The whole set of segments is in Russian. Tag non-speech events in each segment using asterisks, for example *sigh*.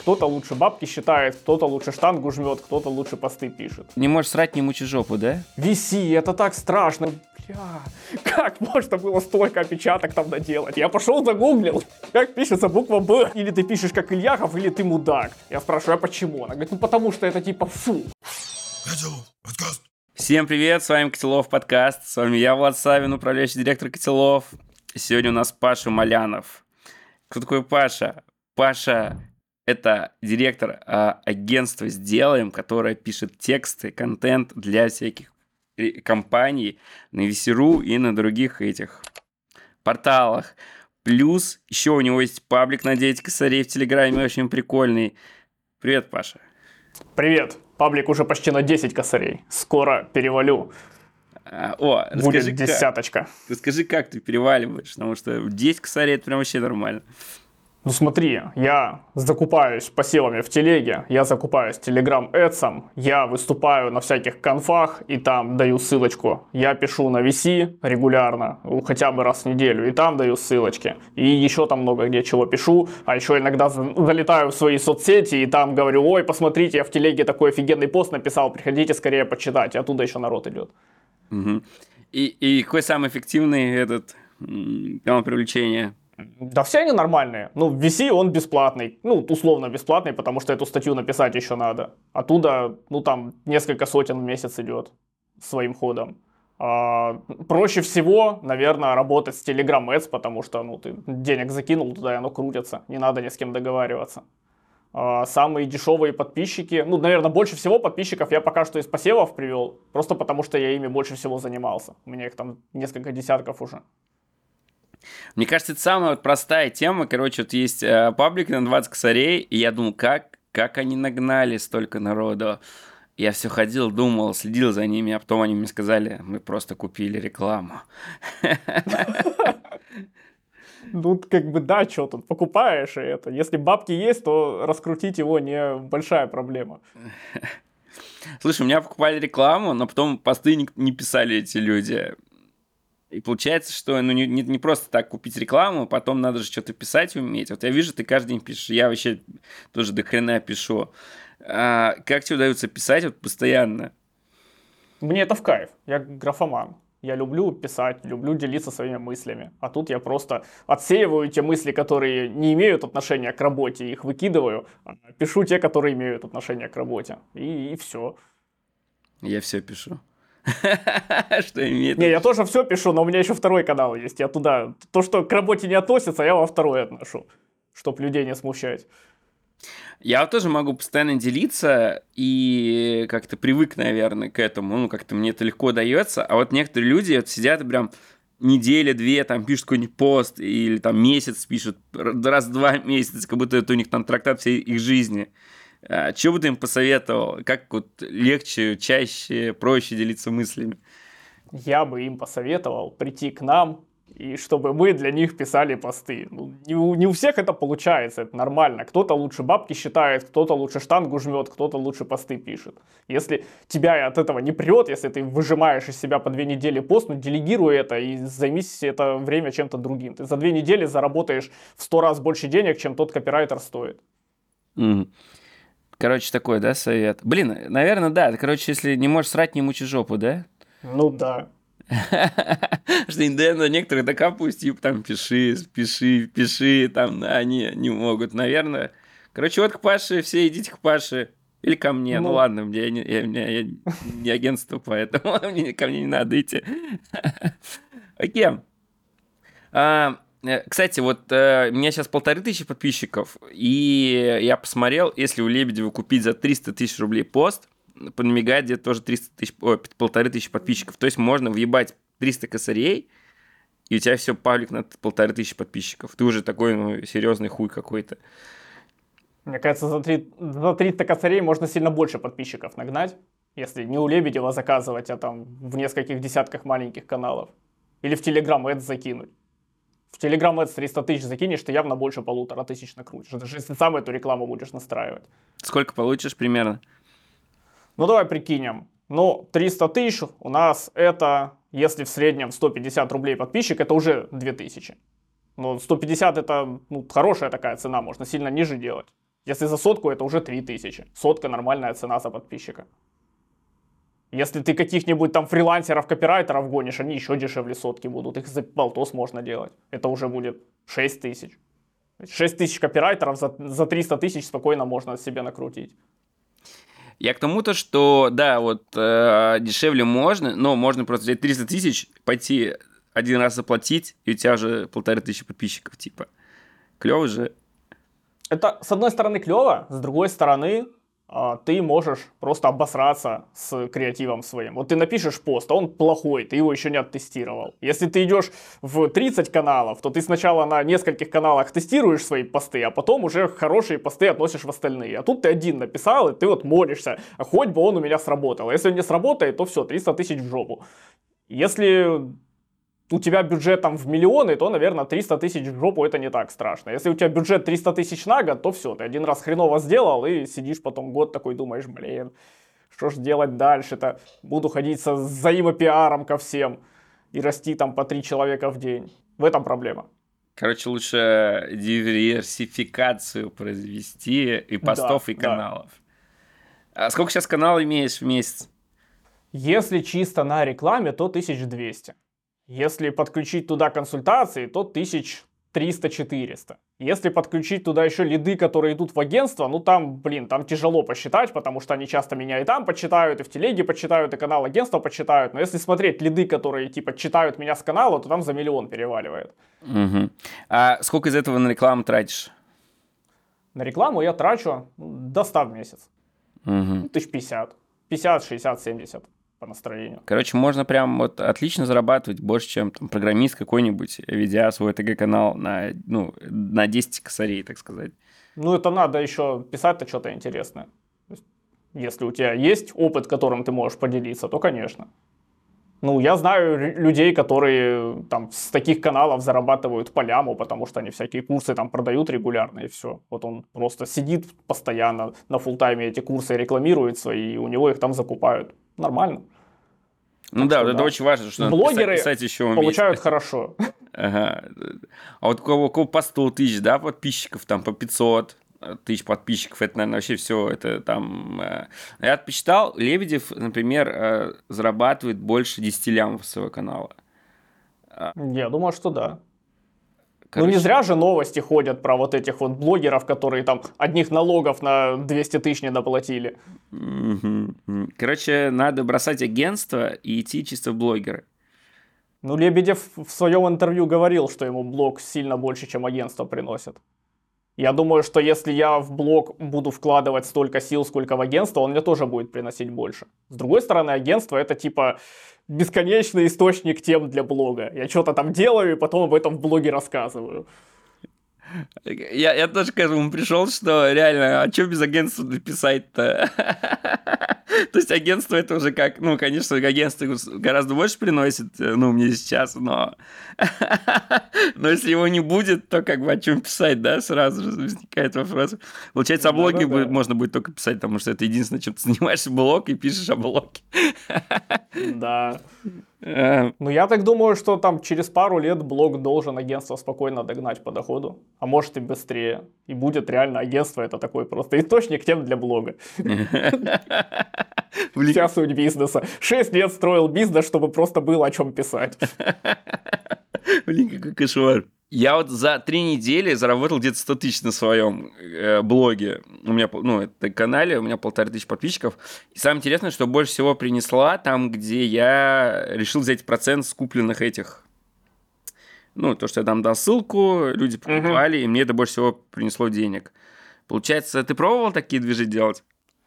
Кто-то лучше бабки считает, кто-то лучше штангу жмет, кто-то лучше посты пишет. Не можешь срать, не мучи жопу, да? Виси, это так страшно. Бля, как можно было столько опечаток там наделать? Я пошел загуглил, как пишется буква Б. Или ты пишешь как Ильяхов, или ты мудак. Я спрашиваю, а почему? Она говорит, ну потому что это типа фу. Всем привет, с вами Котелов подкаст. С вами я, Влад Савин, управляющий директор Котелов. Сегодня у нас Паша Малянов. Кто такой Паша? Паша – это директор а, агентства «Сделаем», которое пишет тексты, контент для всяких компаний на Весеру и на других этих порталах. Плюс еще у него есть паблик на 9 косарей в Телеграме, очень прикольный. Привет, Паша. Привет. Паблик уже почти на 10 косарей. Скоро перевалю. А, о, Будет расскажи, десяточка. Как, расскажи, как ты переваливаешь, потому что 10 косарей это прям вообще нормально. Ну смотри, я закупаюсь посевами в телеге, я закупаюсь телеграм эдсом, я выступаю на всяких конфах и там даю ссылочку. Я пишу на VC регулярно, хотя бы раз в неделю, и там даю ссылочки. И еще там много где чего пишу, а еще иногда залетаю в свои соцсети и там говорю, ой, посмотрите, я в телеге такой офигенный пост написал, приходите скорее почитать, и оттуда еще народ идет. Угу. И, и какой самый эффективный этот канал привлечения? Да все они нормальные. Ну, VC он бесплатный. Ну, условно бесплатный, потому что эту статью написать еще надо. Оттуда, ну, там, несколько сотен в месяц идет своим ходом. А, проще всего, наверное, работать с Telegram Ads, потому что, ну, ты денег закинул туда, и оно крутится. Не надо ни с кем договариваться. А, самые дешевые подписчики, ну, наверное, больше всего подписчиков я пока что из посевов привел, просто потому что я ими больше всего занимался. У меня их там несколько десятков уже. Мне кажется, это самая вот простая тема. Короче, вот есть э, паблик на 20 косарей, и я думал, как, как они нагнали столько народу. Я все ходил, думал, следил за ними, а потом они мне сказали, мы просто купили рекламу. Ну, как бы, да, что тут, покупаешь и это. Если бабки есть, то раскрутить его не большая проблема. Слушай, у меня покупали рекламу, но потом посты не, не писали эти люди. И получается, что ну, не, не, просто так купить рекламу, потом надо же что-то писать уметь. Вот я вижу, ты каждый день пишешь, я вообще тоже до хрена пишу. А, как тебе удается писать вот постоянно? Мне это в кайф. Я графоман. Я люблю писать, люблю делиться своими мыслями. А тут я просто отсеиваю те мысли, которые не имеют отношения к работе, их выкидываю, а пишу те, которые имеют отношение к работе. И, и все. Я все пишу. *laughs* Что имеет... Не, я тоже все пишу, но у меня еще второй канал есть. Я туда... То, что к работе не относится, я во второй отношу. Чтоб людей не смущать. Я тоже могу постоянно делиться и как-то привык, наверное, к этому. Ну, как-то мне это легко дается. А вот некоторые люди вот сидят и прям неделя, две, там пишут какой-нибудь пост или там месяц пишут, раз-два *laughs* месяца, как будто это у них там трактат всей их жизни. А, что бы ты им посоветовал? Как вот легче, чаще, проще делиться мыслями? Я бы им посоветовал прийти к нам, и чтобы мы для них писали посты. Ну, не, у, не у всех это получается, это нормально. Кто-то лучше бабки считает, кто-то лучше штангу жмет, кто-то лучше посты пишет. Если тебя от этого не прет, если ты выжимаешь из себя по две недели пост, ну делегируй это и займись это время чем-то другим. Ты за две недели заработаешь в сто раз больше денег, чем тот копирайтер стоит. Mm. Короче, такой, да, совет? Блин, наверное, да. Короче, если не можешь срать, не мучи жопу, да? Ну да. *laughs* Что да, некоторые докапываются, типа там пиши, пиши, пиши, там, они не могут, наверное. Короче, вот к Паше, все идите к Паше. Или ко мне. Ну, ну ладно, мне, я, я, я, я не агентство, поэтому *laughs* мне, ко мне не надо идти. *laughs* Окей. А, Э, кстати, вот э, у меня сейчас полторы тысячи подписчиков, и я посмотрел, если у Лебедева купить за 300 тысяч рублей пост, подмигает где-то тоже 300 тысяч, о, полторы тысячи подписчиков. То есть можно въебать 300 косарей, и у тебя все паблик на полторы тысячи подписчиков. Ты уже такой ну, серьезный хуй какой-то. Мне кажется, за, 3, за 300 косарей можно сильно больше подписчиков нагнать, если не у Лебедева заказывать, а там в нескольких десятках маленьких каналов. Или в Телеграм это закинуть в Telegram Ads 300 тысяч закинешь, ты явно больше полутора тысяч накрутишь. Это же если сам эту рекламу будешь настраивать. Сколько получишь примерно? Ну, давай прикинем. Ну, 300 тысяч у нас это, если в среднем 150 рублей подписчик, это уже 2000. Ну, 150 это ну, хорошая такая цена, можно сильно ниже делать. Если за сотку, это уже 3000. Сотка нормальная цена за подписчика. Если ты каких-нибудь там фрилансеров, копирайтеров гонишь, они еще дешевле сотки будут. Их за полтос можно делать. Это уже будет 6 тысяч. 6 тысяч копирайтеров за, за 300 тысяч спокойно можно себе накрутить. Я к тому-то, что, да, вот э, дешевле можно, но можно просто взять 300 тысяч, пойти один раз заплатить, и у тебя уже полторы тысячи подписчиков, типа. Клево же. Это, с одной стороны, клево, с другой стороны, ты можешь просто обосраться с креативом своим. Вот ты напишешь пост, а он плохой, ты его еще не оттестировал. Если ты идешь в 30 каналов, то ты сначала на нескольких каналах тестируешь свои посты, а потом уже хорошие посты относишь в остальные. А тут ты один написал, и ты вот молишься, а хоть бы он у меня сработал. А если он не сработает, то все, 300 тысяч в жопу. Если у тебя бюджет там в миллионы, то, наверное, 300 тысяч в жопу это не так страшно. Если у тебя бюджет 300 тысяч на год, то все, ты один раз хреново сделал и сидишь потом год такой думаешь, блин, что ж делать дальше-то? Буду ходить со взаимопиаром ко всем и расти там по три человека в день. В этом проблема. Короче, лучше диверсификацию произвести и постов, да, и каналов. Да. А сколько сейчас канал имеешь в месяц? Если чисто на рекламе, то 1200. Если подключить туда консультации, то 1300-400. Если подключить туда еще лиды, которые идут в агентство, ну там, блин, там тяжело посчитать, потому что они часто меня и там почитают, и в телеге почитают, и канал агентства почитают. Но если смотреть лиды, которые типа читают меня с канала, то там за миллион переваливает. Угу. А сколько из этого на рекламу тратишь? На рекламу я трачу до 100 в месяц. Угу. 1050. 50, 60, 70 по настроению. Короче, можно прям вот отлично зарабатывать больше, чем там, программист какой-нибудь, ведя свой ТГ-канал на, ну, на 10 косарей, так сказать. Ну, это надо еще писать-то что-то интересное. Если у тебя есть опыт, которым ты можешь поделиться, то, конечно. Ну, я знаю людей, которые там с таких каналов зарабатывают по ляму, потому что они всякие курсы там продают регулярно, и все. Вот он просто сидит постоянно на фултайме эти курсы рекламирует свои, и у него их там закупают. Нормально. Ну так да, это да. очень важно, что блогеры писать, писать еще уметь. получают хорошо. Ага. А вот у кого, по 100 тысяч, да, подписчиков, там по 500, тысяч подписчиков, это, наверное, вообще все, это там... Э, я посчитал, Лебедев, например, э, зарабатывает больше 10 лямов своего канала. Я думаю, что да. Короче. Ну не зря же новости ходят про вот этих вот блогеров, которые там одних налогов на 200 тысяч не доплатили. Короче, надо бросать агентство и идти чисто в блогеры. Ну, Лебедев в своем интервью говорил, что ему блог сильно больше, чем агентство приносит. Я думаю, что если я в блог буду вкладывать столько сил, сколько в агентство, он мне тоже будет приносить больше. С другой стороны, агентство это типа бесконечный источник тем для блога. Я что-то там делаю и потом об этом в блоге рассказываю. Я, я тоже к этому пришел, что реально, а что без агентства написать-то? *laughs* То есть агентство это уже как, ну, конечно, агентство гораздо больше приносит, э, ну, мне сейчас, но... *laughs* но если его не будет, то как бы о чем писать, да, сразу же возникает вопрос. Получается, о блоге да, да, да. можно будет только писать, потому что это единственное, чем ты *laughs* занимаешься блог и пишешь о блоге. да. Э. Ну, я так думаю, что там через пару лет блог должен агентство спокойно догнать по доходу, а может и быстрее. И будет реально агентство, это такой просто источник тем для блога. *laughs* Вся суть бизнеса. Шесть лет строил бизнес, чтобы просто было о чем писать. *laughs* Блин, какой кошмар. Я вот за три недели заработал где-то 100 тысяч на своем э, блоге. У меня, ну, это канале, у меня полторы тысячи подписчиков. И самое интересное, что больше всего принесла там, где я решил взять процент с купленных этих ну, то, что я там дал ссылку, люди покупали, угу. и мне это больше всего принесло денег. Получается, ты пробовал такие движения делать?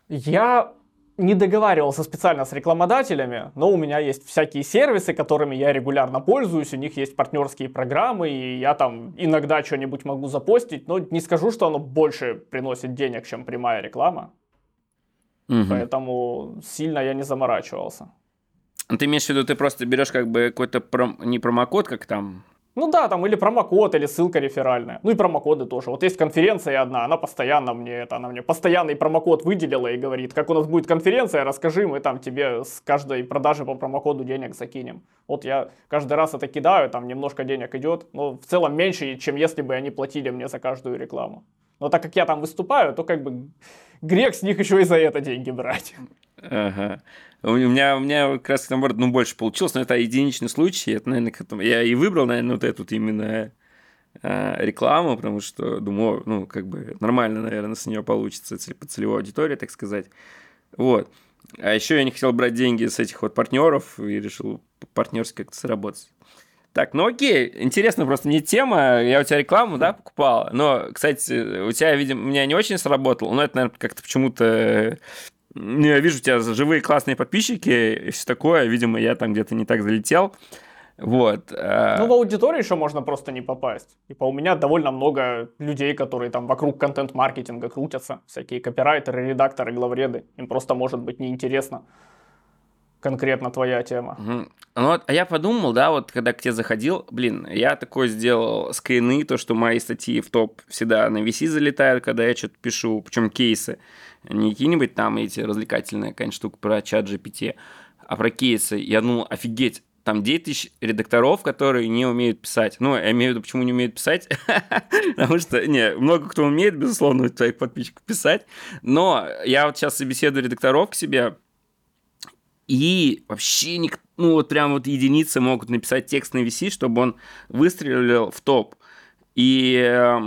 Я не договаривался специально с рекламодателями, но у меня есть всякие сервисы, которыми я регулярно пользуюсь, у них есть партнерские программы, и я там иногда что-нибудь могу запостить, но не скажу, что оно больше приносит денег, чем прямая реклама. Угу. Поэтому сильно я не заморачивался. Ты имеешь в виду, ты просто берешь как бы какой-то пром... не промокод, как там ну да, там или промокод, или ссылка реферальная. Ну и промокоды тоже. Вот есть конференция одна, она постоянно мне это, она мне постоянный промокод выделила и говорит, как у нас будет конференция, расскажи, мы там тебе с каждой продажи по промокоду денег закинем. Вот я каждый раз это кидаю, там немножко денег идет, но в целом меньше, чем если бы они платили мне за каждую рекламу. Но так как я там выступаю, то как бы грех с них еще и за это деньги брать. Ага. У меня, у меня как раз, наоборот, ну, больше получилось, но это единичный случай. Это, наверное, я и выбрал, наверное, вот эту вот именно э, рекламу, потому что думаю, ну, как бы нормально, наверное, с нее получится по целевой аудитории, так сказать. Вот. А еще я не хотел брать деньги с этих вот партнеров и решил партнерски как-то сработать. Так, ну окей, интересно просто мне тема, я у тебя рекламу, да, покупал, но, кстати, у тебя, видимо, у меня не очень сработало, но это, наверное, как-то почему-то я вижу у тебя живые классные подписчики и все такое. Видимо, я там где-то не так залетел. Вот. Э. Ну, в аудиторию еще можно просто не попасть. Типа у меня довольно много людей, которые там вокруг контент-маркетинга крутятся. Всякие копирайтеры, редакторы, главреды. Им просто может быть неинтересно конкретно твоя тема. Угу. Ну вот, а я подумал, да, вот когда к тебе заходил, блин, я такой сделал скрины, то, что мои статьи в топ всегда на VC залетают, когда я что-то пишу, причем кейсы не какие-нибудь там эти развлекательные, конечно, штуки про чат GPT, а про кейсы. Я думал, офигеть, там 9 тысяч редакторов, которые не умеют писать. Ну, я имею в виду, почему не умеют писать, *laughs* потому что, не, много кто умеет, безусловно, твоих подписчиков писать, но я вот сейчас собеседую редакторов к себе, и вообще никто, ну вот прям вот единицы могут написать текст на VC, чтобы он выстрелил в топ и э,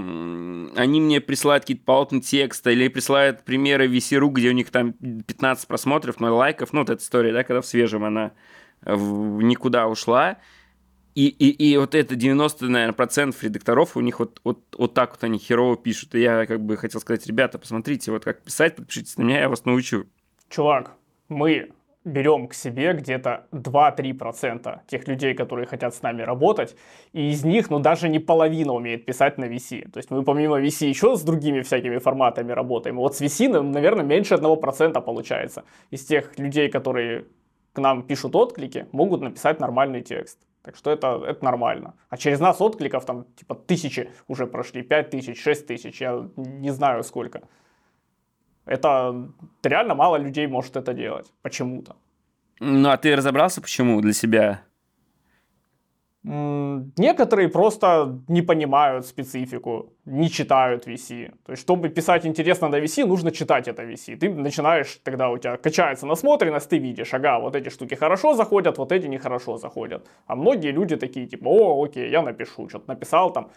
они мне присылают какие-то полотна текста или присылают примеры VC.ru, где у них там 15 просмотров, 0 лайков. Ну, вот эта история, да, когда в свежем она в никуда ушла. И, и, и вот это 90, наверное, процентов редакторов, у них вот, вот, вот так вот они херово пишут. И я как бы хотел сказать, ребята, посмотрите, вот как писать, подпишитесь на меня, я вас научу. Чувак, мы берем к себе где-то 2-3% тех людей, которые хотят с нами работать, и из них, ну, даже не половина умеет писать на VC. То есть мы помимо VC еще с другими всякими форматами работаем. Вот с VC, ну, наверное, меньше 1% получается. Из тех людей, которые к нам пишут отклики, могут написать нормальный текст. Так что это, это нормально. А через нас откликов там типа тысячи уже прошли, пять тысяч, шесть тысяч, я не знаю сколько. Это реально мало людей может это делать почему-то. Ну, а ты разобрался, почему для себя? Некоторые просто не понимают специфику, не читают VC. То есть, чтобы писать интересно на VC, нужно читать это VC. Ты начинаешь, тогда у тебя качается насмотренность, ты видишь, ага, вот эти штуки хорошо заходят, вот эти нехорошо заходят. А многие люди такие, типа, о, окей, я напишу, что-то написал там,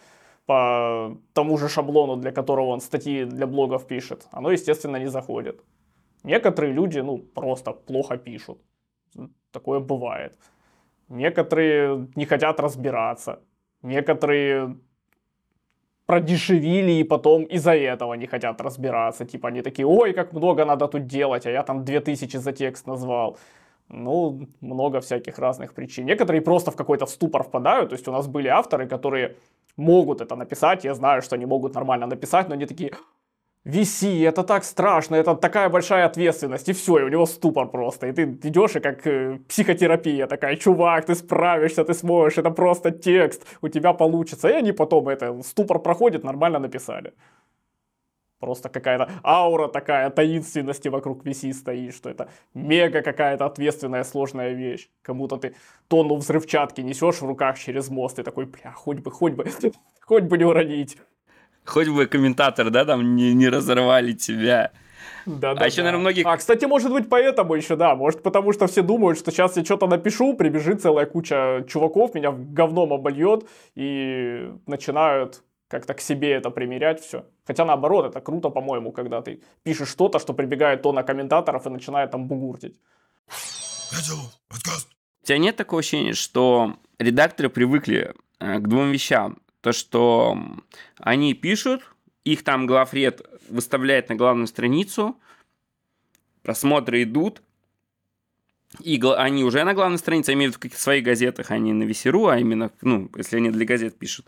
по тому же шаблону, для которого он статьи для блогов пишет, оно, естественно, не заходит. Некоторые люди, ну, просто плохо пишут. Такое бывает. Некоторые не хотят разбираться. Некоторые продешевили и потом из-за этого не хотят разбираться. Типа они такие, ой, как много надо тут делать, а я там 2000 за текст назвал. Ну, много всяких разных причин. Некоторые просто в какой-то ступор впадают. То есть у нас были авторы, которые могут это написать. Я знаю, что они могут нормально написать, но они такие, VC, это так страшно, это такая большая ответственность, и все, и у него ступор просто. И ты идешь, и как э, психотерапия такая, чувак, ты справишься, ты сможешь, это просто текст, у тебя получится. И они потом это, ступор проходит, нормально написали. Просто какая-то аура такая таинственности вокруг VC стоит, что это мега какая-то ответственная сложная вещь. Кому-то ты тонну взрывчатки несешь в руках через мост, и такой, бля, хоть бы, хоть бы, *laughs* хоть бы не уронить. Хоть бы комментатор, да, там не, не разорвали тебя. Да, а да, еще, да. наверное, многие... А, кстати, может быть, поэтому еще, да. Может, потому что все думают, что сейчас я что-то напишу, прибежит целая куча чуваков, меня говном обольет, и начинают как-то к себе это примерять все. Хотя наоборот, это круто, по-моему, когда ты пишешь что-то, что прибегает тона комментаторов и начинает там бугуртить. У тебя нет такого ощущения, что редакторы привыкли э, к двум вещам? То, что они пишут, их там главред выставляет на главную страницу, просмотры идут, и они уже на главной странице, имеют в каких-то своих газетах, а не на Весеру, а именно, ну, если они для газет пишут.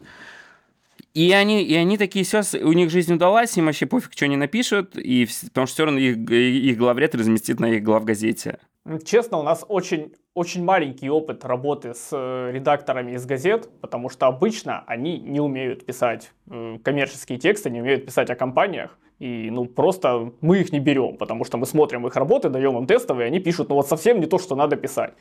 И они, и они такие, все, у них жизнь удалась, им вообще пофиг, что они напишут, и, потому что все равно их, их главред разместит на их главгазете. Честно, у нас очень, очень маленький опыт работы с э, редакторами из газет, потому что обычно они не умеют писать э, коммерческие тексты, не умеют писать о компаниях. И ну просто мы их не берем, потому что мы смотрим их работы, даем им тестовые, они пишут ну вот совсем не то, что надо писать.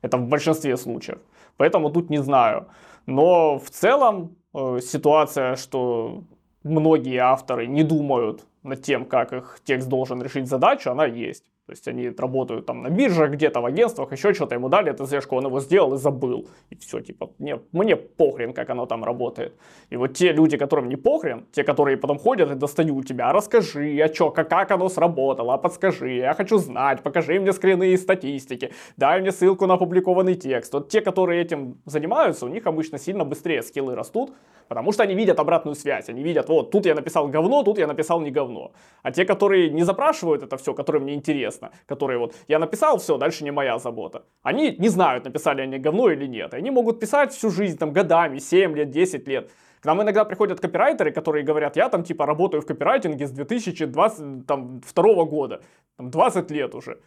Это в большинстве случаев. Поэтому тут не знаю. Но в целом ситуация, что многие авторы не думают над тем, как их текст должен решить задачу, она есть. То есть они работают там на биржах, где-то в агентствах, еще что-то ему дали, это ТЗшку, он его сделал и забыл. И все, типа, мне, мне похрен, как оно там работает. И вот те люди, которым не похрен, те, которые потом ходят и достают у тебя, а расскажи, а что, как, как оно сработало, а подскажи, я хочу знать, покажи мне скрины и статистики, дай мне ссылку на опубликованный текст. Вот те, которые этим занимаются, у них обычно сильно быстрее скиллы растут, потому что они видят обратную связь, они видят, вот, тут я написал говно, тут я написал не говно. А те, которые не запрашивают это все, которым мне интересно, которые вот, я написал, все, дальше не моя забота. Они не знают, написали они говно или нет. Они могут писать всю жизнь, там, годами, 7 лет, 10 лет. К нам иногда приходят копирайтеры, которые говорят, я там типа работаю в копирайтинге с 2022 года, там 20 лет уже.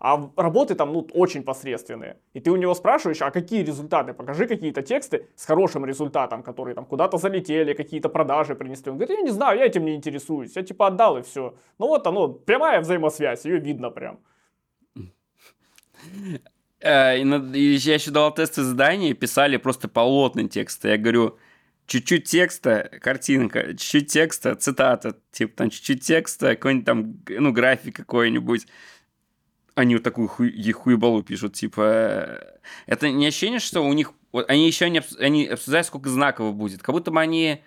А работы там, ну, очень посредственные. И ты у него спрашиваешь, а какие результаты? Покажи какие-то тексты с хорошим результатом, которые там куда-то залетели, какие-то продажи принесли. Он говорит, я не знаю, я этим не интересуюсь. Я типа отдал и все. Ну вот оно, прямая взаимосвязь, ее видно прям. Э, я еще давал тесты заданий, писали просто полотный текст. Я говорю, чуть-чуть текста, картинка, чуть-чуть текста, цитата, типа там чуть-чуть текста, какой-нибудь там, ну, график какой-нибудь они вот такую хуй, хуебалу пишут, типа... Это не ощущение, что у них... Они еще не они обсуждают, сколько знаков будет. Как будто бы они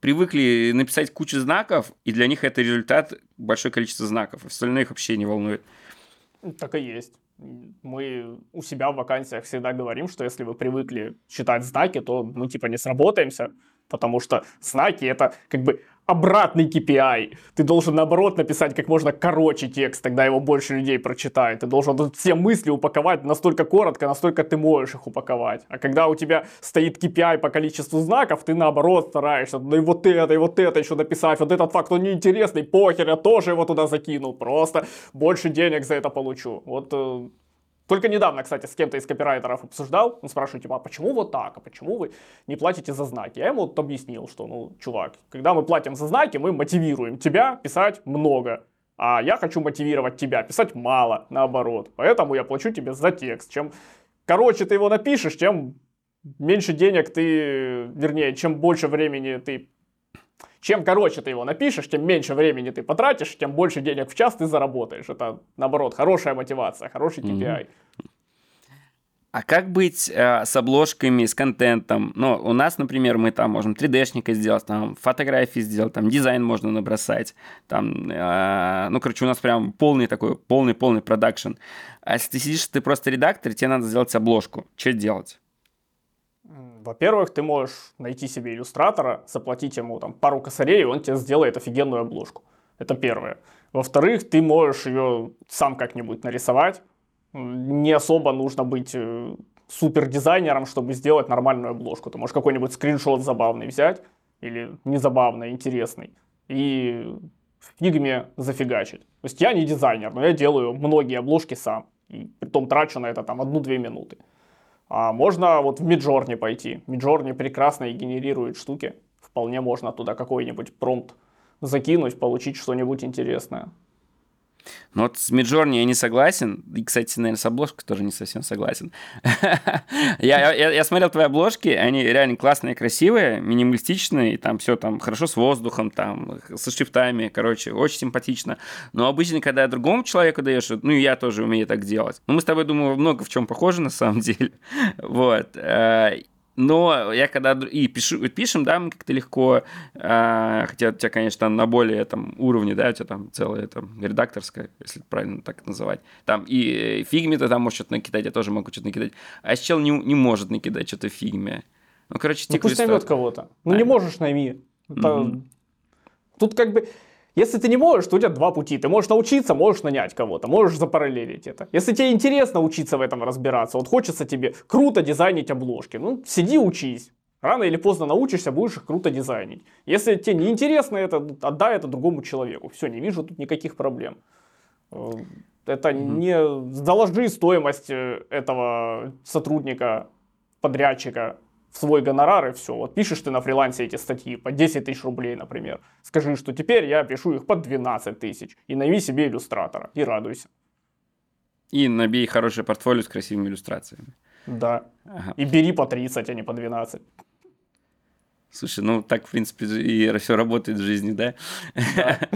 привыкли написать кучу знаков, и для них это результат большое количество знаков. Остальное их вообще не волнует. Так и есть. Мы у себя в вакансиях всегда говорим, что если вы привыкли читать знаки, то мы типа не сработаемся, потому что знаки это как бы обратный KPI. Ты должен, наоборот, написать как можно короче текст, тогда его больше людей прочитает. Ты должен все мысли упаковать настолько коротко, настолько ты можешь их упаковать. А когда у тебя стоит KPI по количеству знаков, ты, наоборот, стараешься, да и вот это, и вот это еще написать, вот этот факт, он неинтересный, похер, я тоже его туда закинул, просто больше денег за это получу. Вот э, только недавно, кстати, с кем-то из копирайтеров обсуждал, он спрашивает, типа, а почему вот так, а почему вы не платите за знаки? Я ему вот объяснил, что, ну, чувак, когда мы платим за знаки, мы мотивируем тебя писать много, а я хочу мотивировать тебя писать мало, наоборот. Поэтому я плачу тебе за текст. Чем короче ты его напишешь, тем меньше денег ты, вернее, чем больше времени ты чем короче ты его напишешь, тем меньше времени ты потратишь, тем больше денег в час ты заработаешь. Это, наоборот, хорошая мотивация, хороший KPI. Mm-hmm. А как быть э, с обложками, с контентом? Ну, у нас, например, мы там можем 3D-шника сделать, там фотографии сделать, там дизайн можно набросать, там, э, ну, короче, у нас прям полный такой, полный-полный продакшн. А если ты сидишь, ты просто редактор, тебе надо сделать обложку. Что делать? Во-первых, ты можешь найти себе иллюстратора, заплатить ему там пару косарей, и он тебе сделает офигенную обложку. Это первое. Во-вторых, ты можешь ее сам как-нибудь нарисовать. Не особо нужно быть э, супер дизайнером, чтобы сделать нормальную обложку. Ты можешь какой-нибудь скриншот забавный взять, или незабавный, интересный, и в фигме зафигачить. То есть я не дизайнер, но я делаю многие обложки сам. И притом трачу на это там одну-две минуты. А можно вот в Midjourney пойти. Midjourney прекрасно и генерирует штуки. Вполне можно туда какой-нибудь промпт закинуть, получить что-нибудь интересное. Ну вот с Миджорни я не согласен. И, кстати, наверное, с обложкой тоже не совсем согласен. *laughs* я, я, я смотрел твои обложки, они реально классные, красивые, минималистичные, и там все там хорошо с воздухом, там, со шрифтами, короче, очень симпатично. Но обычно, когда другому человеку даешь, ну, я тоже умею так делать. Но мы с тобой, думаю, много в чем похожи на самом *laughs* деле. вот. Но я когда и пишу, пишем, да, мы как-то легко, э, хотя у тебя, конечно, на более там уровне, да, у тебя там целая там редакторская, если правильно так называть. Там и фигме ты там можешь что-то накидать, я тоже могу что-то накидать. А чел не, не может накидать что-то в фигме. Ну, короче, ну, пусть наймет кого-то. Ну, а, не можешь найми. Угу. Тут как бы если ты не можешь, то у тебя два пути. Ты можешь научиться, можешь нанять кого-то, можешь запараллелить это. Если тебе интересно учиться в этом разбираться, вот хочется тебе круто дизайнить обложки, ну сиди учись. Рано или поздно научишься, будешь их круто дизайнить. Если тебе не интересно это, отдай это другому человеку. Все, не вижу тут никаких проблем. Э, это mm-hmm. не заложи стоимость э, этого сотрудника, подрядчика в свой гонорар и все. Вот пишешь ты на фрилансе эти статьи по 10 тысяч рублей, например. Скажи, что теперь я пишу их по 12 тысяч. И найми себе иллюстратора. И радуйся. И набей хорошее портфолио с красивыми иллюстрациями. Да. Ага. И бери по 30, а не по 12. Слушай, ну так, в принципе, и все работает в жизни, да? да. *laughs*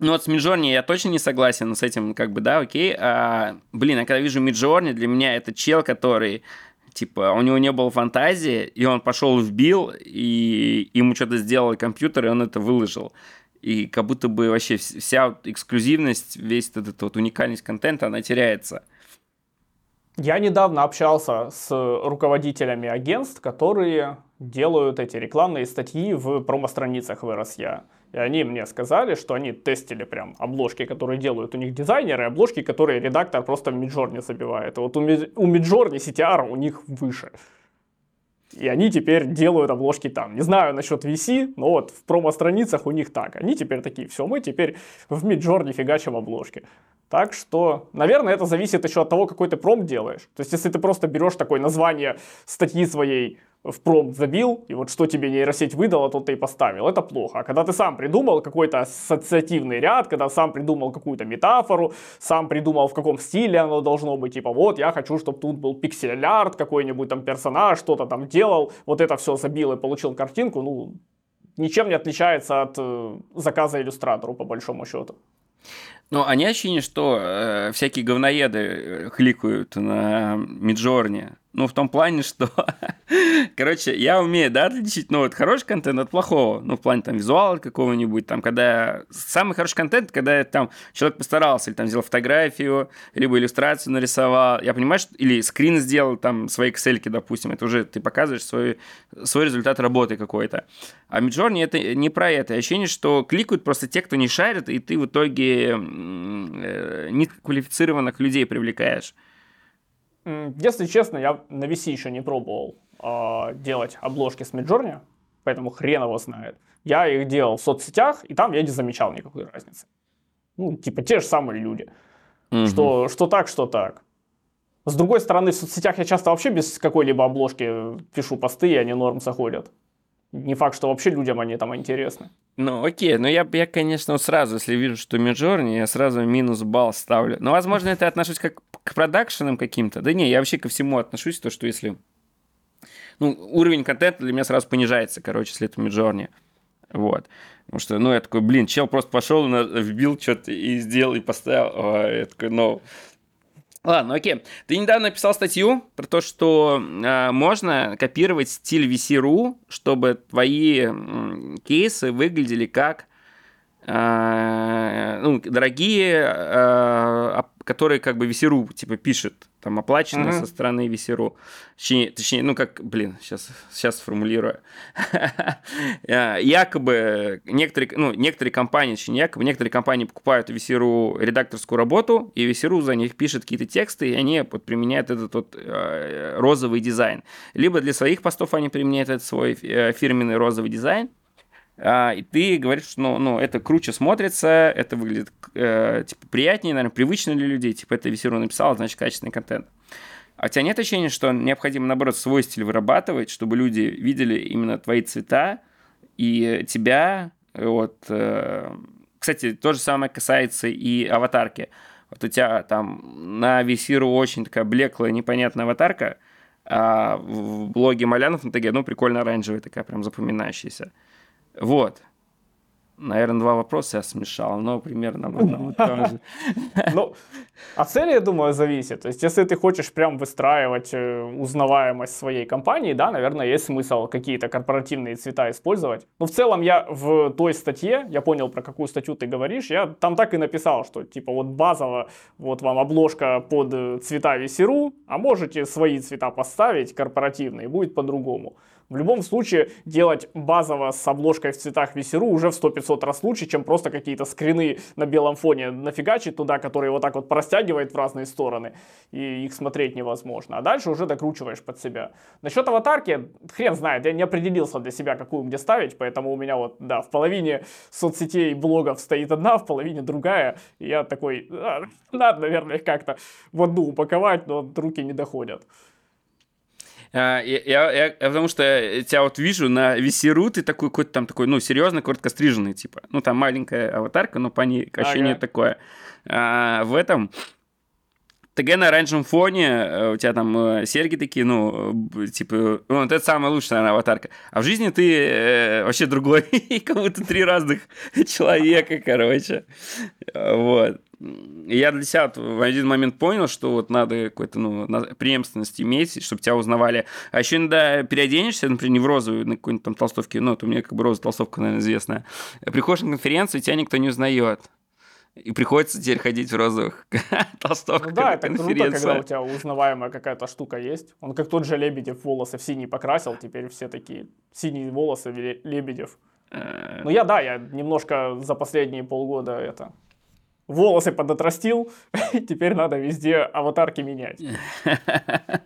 Ну вот с Миджорни я точно не согласен с этим, как бы, да, окей. А, блин, а когда вижу Миджорни, для меня это чел, который типа, у него не было фантазии, и он пошел вбил, и ему что-то сделал компьютер, и он это выложил. И как будто бы вообще вся эксклюзивность, весь этот вот уникальность контента, она теряется. Я недавно общался с руководителями агентств, которые делают эти рекламные статьи в промо-страницах в RSA. И они мне сказали, что они тестили прям обложки, которые делают у них дизайнеры, обложки, которые редактор просто в Midjourney забивает. И вот у, Midjourney CTR у них выше. И они теперь делают обложки там. Не знаю насчет VC, но вот в промо-страницах у них так. Они теперь такие, все, мы теперь в Midjourney фигачим обложки. Так что, наверное, это зависит еще от того, какой ты пром делаешь. То есть, если ты просто берешь такое название статьи своей в промпт забил, и вот что тебе нейросеть выдала, то ты и поставил. Это плохо. А когда ты сам придумал какой-то ассоциативный ряд, когда сам придумал какую-то метафору, сам придумал, в каком стиле оно должно быть, типа, вот, я хочу, чтобы тут был пиксель-арт, какой-нибудь там персонаж, что-то там делал, вот это все забил и получил картинку, ну, ничем не отличается от э, заказа иллюстратору, по большому счету. Ну, они ощущение, что э, всякие говноеды э, кликают на Миджорне. Ну, в том плане, что... *laughs* Короче, я умею, да, отличить, ну, вот хороший контент от плохого. Ну, в плане, там, визуала какого-нибудь, там, когда... Самый хороший контент, когда там человек постарался, или там сделал фотографию, либо иллюстрацию нарисовал. Я понимаю, что... Или скрин сделал, там, свои excel допустим. Это уже ты показываешь свой, свой результат работы какой-то. А Midjourney это не про это. Ощущение, что кликают просто те, кто не шарит, и ты в итоге э, неквалифицированных людей привлекаешь. Если честно, я на VC еще не пробовал э, делать обложки с Midjourney, поэтому хрен его знает. Я их делал в соцсетях, и там я не замечал никакой разницы. Ну, типа те же самые люди. Угу. Что, что так, что так. С другой стороны, в соцсетях я часто вообще без какой-либо обложки пишу посты, и они норм заходят. Не факт, что вообще людям они там интересны. Ну, окей, но я, я конечно, сразу, если вижу, что Midjourney, я сразу минус балл ставлю. Но, возможно, это отношусь как к продакшенам каким-то. Да не, я вообще ко всему отношусь, то, что если... Ну, уровень контента для меня сразу понижается, короче, если это Midjourney. Вот. Потому что, ну, я такой, блин, чел просто пошел, вбил что-то и сделал, и поставил. О, я такой, ну, Ладно, окей. Ты недавно написал статью про то, что э, можно копировать стиль VC.ru, чтобы твои э, кейсы выглядели как ну, дорогие, э, которые как бы VC.ru типа пишет там оплачено uh-huh. со стороны Весеру. Точнее, точнее, ну как, блин, сейчас, сейчас сформулирую. *laughs* Э, якобы некоторые, ну, некоторые компании, точнее, якобы некоторые компании покупают Весеру редакторскую работу, и Весеру за них пишет какие-то тексты, и они вот, применяют этот вот э, розовый дизайн. Либо для своих постов они применяют этот свой э, фирменный розовый дизайн, а, и ты говоришь, что ну, ну, это круче смотрится, это выглядит э, типа приятнее, наверное, привычно для людей, типа это Весеру написал, значит, качественный контент. А у тебя нет ощущения, что необходимо, наоборот, свой стиль вырабатывать, чтобы люди видели именно твои цвета и тебя, вот, э, кстати, то же самое касается и аватарки. Вот у тебя там на Весиру очень такая блеклая, непонятная аватарка, а в блоге Малянов на ТГ, ну, прикольно оранжевая такая, прям запоминающаяся. Вот. Наверное, два вопроса я смешал, но примерно об одном и том *laughs* же. Ну, от цели, я думаю, зависит. То есть, если ты хочешь прям выстраивать э, узнаваемость своей компании, да, наверное, есть смысл какие-то корпоративные цвета использовать. Но в целом я в той статье, я понял, про какую статью ты говоришь, я там так и написал, что типа вот базово, вот вам обложка под э, цвета Весеру, а можете свои цвета поставить корпоративные, будет по-другому. В любом случае, делать базово с обложкой в цветах Весеру уже в 100-500 раз лучше, чем просто какие-то скрины на белом фоне нафигачить туда, которые вот так вот простягивает в разные стороны, и их смотреть невозможно. А дальше уже докручиваешь под себя. Насчет аватарки, хрен знает, я не определился для себя, какую где ставить, поэтому у меня вот, да, в половине соцсетей, блогов стоит одна, в половине другая, и я такой, а, надо, наверное, как-то в одну упаковать, но руки не доходят. А, я, я, я, потому что тебя вот вижу на Весеру, ты такой какой-то там такой, ну, серьезно, коротко стриженный, типа. Ну, там маленькая аватарка, но по ней ощущение ага. такое. А, в этом ТГ на оранжевом фоне, э, у тебя там э, серьги такие, ну, типа, ну, вот это самая лучшая, наверное, аватарка. А в жизни ты э, вообще другой, *laughs* как будто три разных *laughs* человека, короче. Вот. Я для себя в один момент понял, что вот надо какой-то, ну, преемственность иметь, чтобы тебя узнавали. А еще иногда переоденешься, например, не в розовую, на какой-нибудь там толстовке, ну, это у меня как бы розовая толстовка, наверное, известная. Приходишь на конференцию, тебя никто не узнает. И приходится теперь ходить в розовых *laughs* толстовках. Ну да, это круто, когда у тебя узнаваемая какая-то штука есть. Он как тот же Лебедев волосы в синий покрасил, теперь все такие синие волосы Лебедев. Э. Ну я, да, я немножко за последние полгода это волосы подотрастил, *laughs* теперь надо везде аватарки менять. *laughs*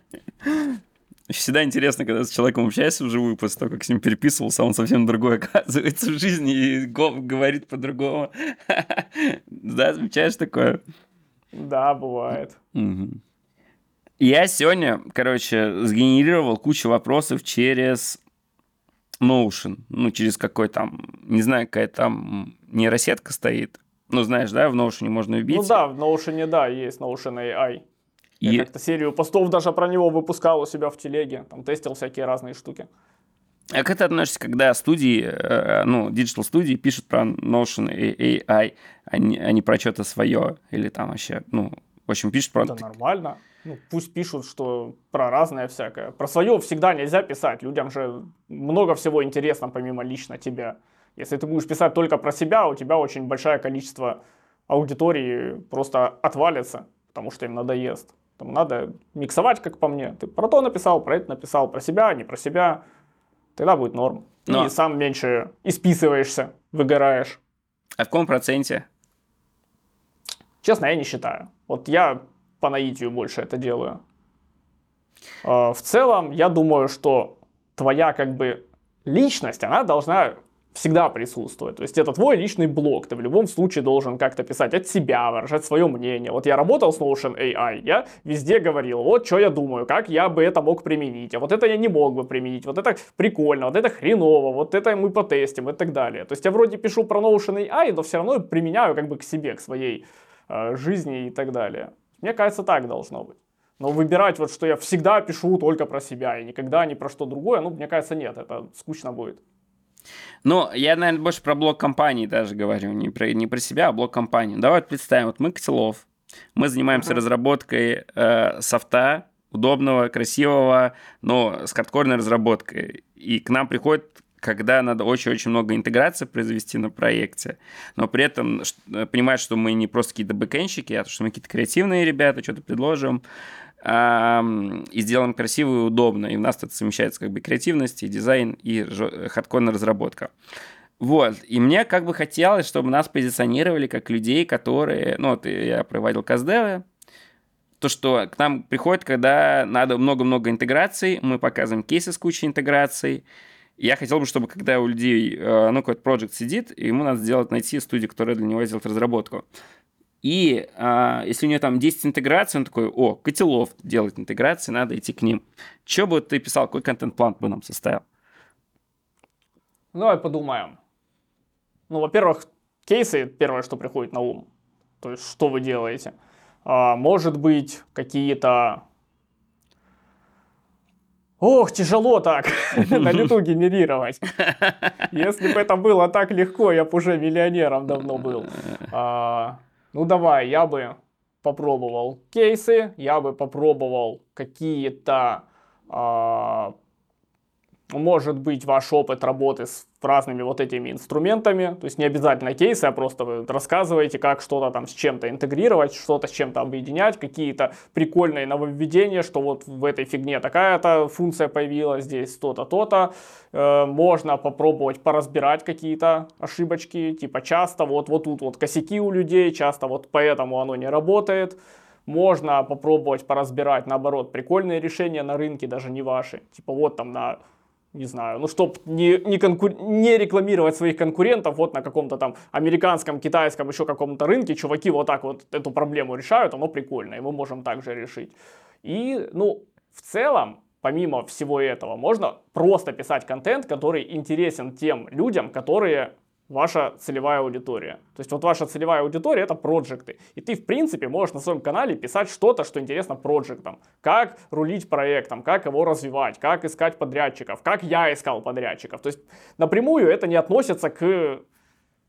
Всегда интересно, когда с человеком общаешься вживую, после того, как с ним переписывался, он совсем другой *laughs* оказывается в жизни и говорит по-другому. Да, замечаешь такое? Да, бывает. Я сегодня, короче, сгенерировал кучу вопросов через Notion, ну, через какой там, не знаю, какая там нейросетка стоит. Ну, знаешь, да, в Notion можно вбить. Ну да, в Notion, да, есть Notion AI. Я и... как-то серию постов даже про него выпускал у себя в телеге, там тестил всякие разные штуки. А как ты относишься, когда студии, э, ну, диджитал студии пишут про Notion и AI, а не, а не про что-то свое? Или там вообще, ну, в общем, пишут про... Это нормально. Ну, пусть пишут, что про разное всякое. Про свое всегда нельзя писать. Людям же много всего интересно, помимо лично тебя. Если ты будешь писать только про себя, у тебя очень большое количество аудитории просто отвалится, потому что им надоест. Там надо миксовать, как по мне. Ты про то написал, про это написал, про себя, не про себя. Тогда будет норм. Но... И сам меньше исписываешься, выгораешь. А в каком проценте? Честно, я не считаю. Вот я по наитию больше это делаю. А, в целом, я думаю, что твоя как бы личность, она должна всегда присутствует. То есть это твой личный блог, ты в любом случае должен как-то писать от себя, выражать свое мнение. Вот я работал с Notion AI, я везде говорил, вот что я думаю, как я бы это мог применить, а вот это я не мог бы применить, вот это прикольно, вот это хреново, вот это мы потестим и так далее. То есть я вроде пишу про Notion AI, но все равно применяю как бы к себе, к своей э, жизни и так далее. Мне кажется, так должно быть. Но выбирать вот, что я всегда пишу только про себя и никогда ни про что другое, ну, мне кажется, нет, это скучно будет. Ну, я, наверное, больше про блок компании даже говорю, не про, не про себя, а блок компании. Давай вот представим, вот мы Котелов, мы занимаемся uh-huh. разработкой э, софта, удобного, красивого, но с хардкорной разработкой. И к нам приходит когда надо очень-очень много интеграции произвести на проекте, но при этом понимать, что мы не просто какие-то бэкэнщики, а что мы какие-то креативные ребята, что-то предложим, и сделаем красиво и удобно. И у нас тут совмещается как бы креативность, и дизайн, и хардкорная разработка. Вот, и мне как бы хотелось, чтобы нас позиционировали как людей, которые, ну, вот я проводил каздевы, то, что к нам приходит, когда надо много-много интеграций, мы показываем кейсы с кучей интеграций, я хотел бы, чтобы когда у людей, э, ну, какой-то проект сидит, ему надо сделать, найти студию, которая для него сделает разработку. И а, если у нее там 10 интеграций, он такой, о, Котелов делает интеграции, надо идти к ним. Что бы ты писал, какой контент-план бы нам составил? Ну, давай подумаем. Ну, во-первых, кейсы первое, что приходит на ум. То есть, что вы делаете. А, может быть, какие-то... Ох, тяжело так *laughs* на лету генерировать. *laughs* Если бы это было так легко, я бы уже миллионером давно был. Ну давай, я бы попробовал кейсы, я бы попробовал какие-то, э, может быть, ваш опыт работы с разными вот этими инструментами. То есть не обязательно кейсы, а просто вы рассказываете, как что-то там с чем-то интегрировать, что-то с чем-то объединять, какие-то прикольные нововведения, что вот в этой фигне такая-то функция появилась, здесь то-то, то-то. Э, можно попробовать поразбирать какие-то ошибочки, типа часто вот, вот тут вот косяки у людей, часто вот поэтому оно не работает. Можно попробовать поразбирать, наоборот, прикольные решения на рынке, даже не ваши. Типа вот там на не знаю, ну, чтобы не, не, конкур... не рекламировать своих конкурентов вот на каком-то там американском, китайском, еще каком-то рынке, чуваки вот так вот эту проблему решают, оно прикольно, и мы можем также решить. И, ну, в целом, помимо всего этого, можно просто писать контент, который интересен тем людям, которые ваша целевая аудитория. То есть вот ваша целевая аудитория это проекты. И ты, в принципе, можешь на своем канале писать что-то, что интересно проектам. Как рулить проектом, как его развивать, как искать подрядчиков, как я искал подрядчиков. То есть напрямую это не относится к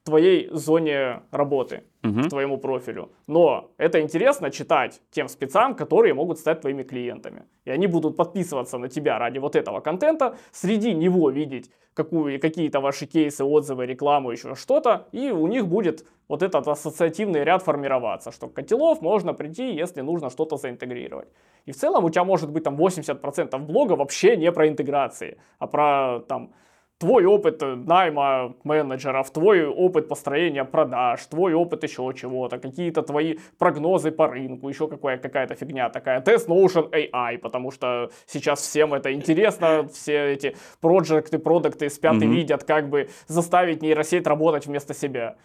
твоей зоне работы, угу. твоему профилю. Но это интересно читать тем спецам, которые могут стать твоими клиентами. И они будут подписываться на тебя ради вот этого контента, среди него видеть какую, какие-то ваши кейсы, отзывы, рекламу, еще что-то, и у них будет вот этот ассоциативный ряд формироваться, что котелов можно прийти, если нужно что-то заинтегрировать. И в целом у тебя может быть там 80% блога вообще не про интеграции, а про там твой опыт найма менеджеров, твой опыт построения продаж, твой опыт еще чего-то, какие-то твои прогнозы по рынку, еще какая- какая-то фигня такая. Тест Notion AI, потому что сейчас всем это интересно, *laughs* все эти проекты, продукты спят и видят, как бы заставить нейросеть работать вместо себя.